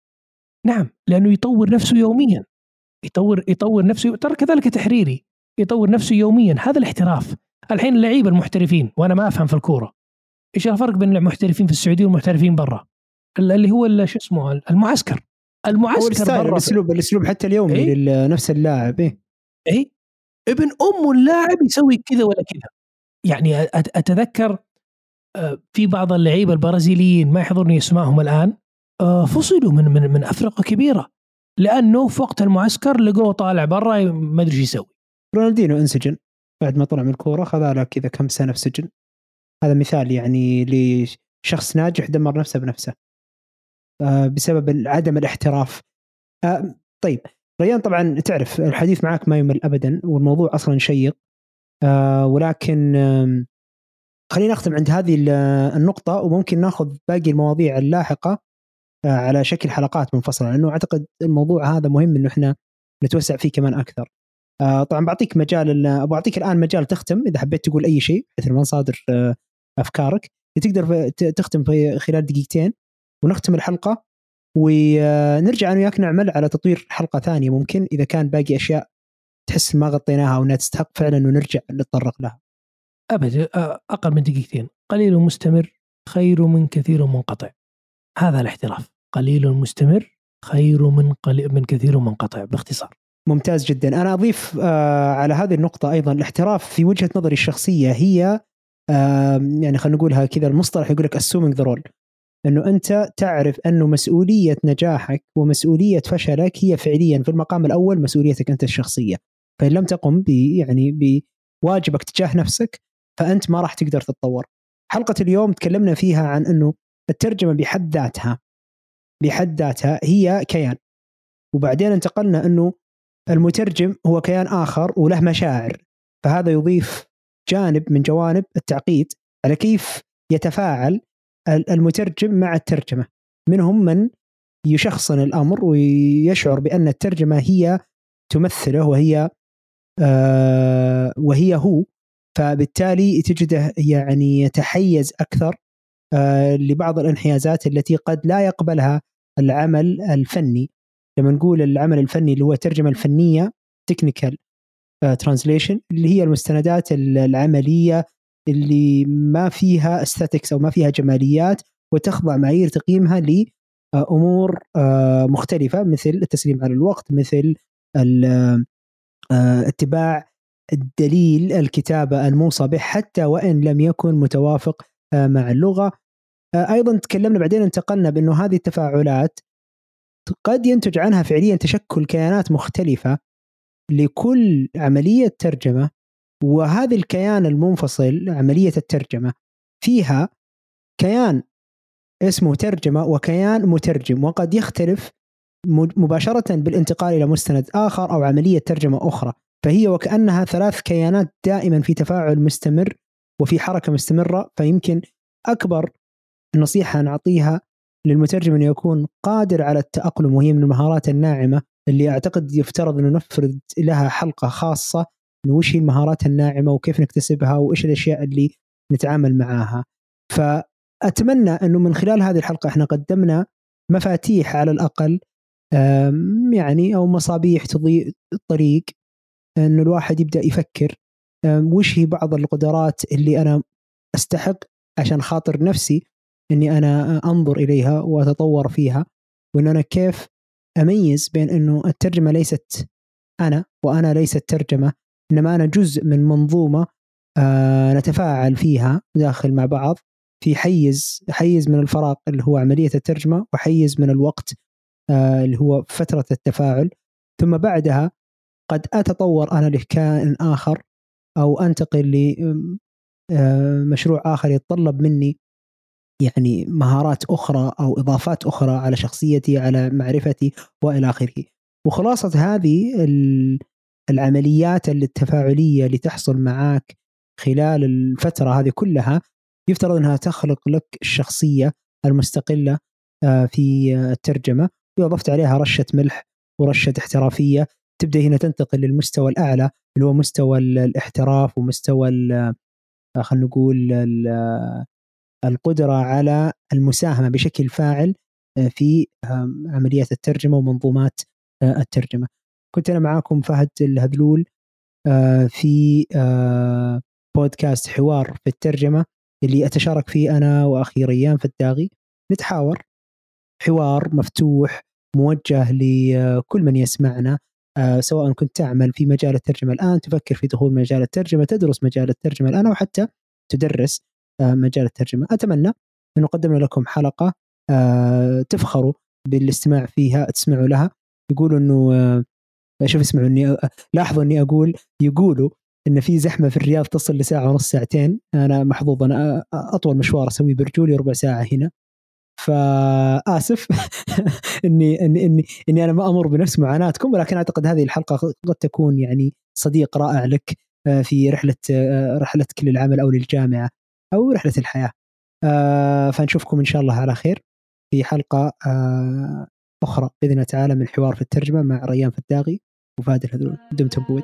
نعم لأنه يطور نفسه يوميا. يطور يطور نفسه ترى كذلك تحريري. يطور نفسه يوميا هذا الاحتراف. الحين اللعيبة المحترفين وأنا ما أفهم في الكورة. إيش الفرق بين المحترفين في السعودية والمحترفين برا؟ اللي هو شو اسمه المعسكر. المعسكر برا. الأسلوب الأسلوب حتى اليومي إيه؟ لنفس اللاعب إيه. إيه؟ ابن أم اللاعب يسوي كذا ولا كذا. يعني أتذكر في بعض اللعيبة البرازيليين ما يحضرني اسمائهم الآن. آه، فصلوا من من من أفرقة كبيرة لأنه في وقت المعسكر لقوه طالع برا ما أدري إيش يسوي. رونالدينو انسجن. بعد ما طلع من الكورة خذ له كذا كم سنة في سجن هذا مثال يعني لشخص ناجح دمر نفسه بنفسه. آه، بسبب عدم الاحتراف. آه، طيب. ريان طبعا تعرف الحديث معك ما يمل ابدا والموضوع أصلا شيق. آه، ولكن خلينا نختم عند هذه النقطة وممكن ناخذ باقي المواضيع اللاحقة على شكل حلقات منفصلة لأنه أعتقد الموضوع هذا مهم أنه إحنا نتوسع فيه كمان أكثر آه، طبعا بعطيك مجال أبغى أعطيك الآن مجال تختم إذا حبيت تقول أي شيء بحيث ما نصادر آه، أفكارك تقدر تختم في خلال دقيقتين ونختم الحلقة ونرجع أنا وياك نعمل على تطوير حلقة ثانية ممكن إذا كان باقي أشياء تحس ما غطيناها أو إنها تستحق فعلا ونرجع نتطرق لها. ابدا أقل من دقيقتين، قليل مستمر خير من كثير منقطع. هذا الاحتراف، قليل مستمر خير من قليل من كثير منقطع. باختصار. ممتاز جدا. أنا أضيف آه على هذه النقطة أيضا الاحتراف في وجهة نظري الشخصية هي آه يعني خلينا نقولها كذا المصطلح يقول لك assuming ذا رول إنه أنت تعرف انه مسؤولية نجاحك ومسؤولية فشلك هي فعليا في المقام الأول مسؤوليتك أنت الشخصية. فإن لم تقم ب يعني بواجبك تجاه نفسك فأنت ما راح تقدر تتطور. حلقة اليوم تكلمنا فيها عن إنه الترجمة بحد ذاتها بحد ذاتها هي كيان. وبعدين انتقلنا إنه المترجم هو كيان آخر وله مشاعر. فهذا يضيف جانب من جوانب التعقيد على كيف يتفاعل المترجم مع الترجمة. منهم من يشخصن الأمر ويشعر بأن الترجمة هي تمثله وهي آه وهي هو. فبالتالي تجده يعني يتحيز أكثر آه لبعض الانحيازات التي قد لا يقبلها العمل الفني. لما نقول العمل الفني اللي هو الترجمه الفنية technical translation اللي هي المستندات العملية اللي ما فيها aesthetics أو ما فيها جماليات وتخضع معايير تقييمها لامور آه، مختلفة مثل التسليم على الوقت مثل آه، اتباع الدليل الكتابة الموصى به حتى وإن لم يكن متوافق آه، مع اللغة. أيضا تكلمنا بعدين انتقلنا بأنه هذه التفاعلات قد ينتج عنها فعليا تشكل كيانات مختلفة لكل عملية ترجمة وهذا الكيان المنفصل عملية الترجمة فيها كيان اسمه ترجمة وكيان مترجم وقد يختلف مباشرة بالانتقال إلى مستند آخر أو عملية ترجمة أخرى. فهي وكأنها ثلاث كيانات دائما في تفاعل مستمر وفي حركة مستمرة فيمكن أكبر نصيحة نعطيها للمترجم انه يكون قادر على التأقلم وهي من المهارات الناعمة اللي أعتقد يفترض أنه نفرد لها حلقة خاصة انه وش هي المهارات الناعمة وكيف نكتسبها وإيش الأشياء اللي نتعامل معاها. فأتمنى أنه من خلال هذه الحلقة إحنا قدمنا مفاتيح على الأقل يعني أو مصابيح تضيء الطريق إنه الواحد يبدأ يفكر وش هي بعض القدرات اللي أنا أستحق عشان خاطر نفسي إني أنا أنظر إليها وأتطور فيها وإن أنا كيف أميز بين إنه الترجمة ليست أنا وأنا ليست ترجمة إنما أنا جزء من منظومة آه نتفاعل فيها داخل مع بعض في حيز حيز من الفراغ اللي هو عملية الترجمة وحيز من الوقت آه اللي هو فترة التفاعل. ثم بعدها قد أتطور أنا لكائن آخر أو أنتقل لمشروع آه، آخر يتطلب مني يعني مهارات أخرى أو إضافات أخرى على شخصيتي على معرفتي وإلى آخره. وخلاصة هذه العمليات التفاعلية اللي تحصل معك خلال الفترة هذه كلها يفترض أنها تخلق لك الشخصية المستقلة آه، في الترجمة. واضفت عليها رشة ملح ورشة احترافية تبدأ هنا تنتقل للمستوى الأعلى اللي هو مستوى الاحتراف ومستوى خلينا نقول القدرة على المساهمة بشكل فاعل آه، في عمليات الترجمة ومنظومات آه، الترجمة. كنت أنا معاكم فهد الهذلول آه، في بودكاست حوار في الترجمة اللي أتشارك فيه أنا وأخي ريان فداغي نتحاور حوار مفتوح موجه لكل من يسمعنا سواء كنت تعمل في مجال الترجمة الآن تفكر في دخول مجال الترجمة تدرس مجال الترجمة الآن أو حتى تدرس مجال الترجمة. أتمنى انه قدمنا لكم حلقة آه، تفخروا بالاستماع فيها تسمعوا لها. يقولوا إنه آه، شوف اسمعوا إني آه، لاحظوا إني أقول يقولوا إن في زحمة في الرياض تصل لساعة ونص ساعتين. أنا محظوظ أنا أطول مشوار أسويه برجولي ربع ساعة هنا. فاسف إني إني إني إني أنا ما أمر بنفس معاناتكم ولكن أعتقد هذه الحلقة قد تكون يعني صديق رائع لك في رحلة رحلتك للعمل أو للجامعة أو رحلة الحياة. آه فنشوفكم إن شاء الله على خير في حلقة آه أخرى بإذن الله تعالى من حوار في الترجمة مع ريان فداغي وفادي الهذول دمتم بود.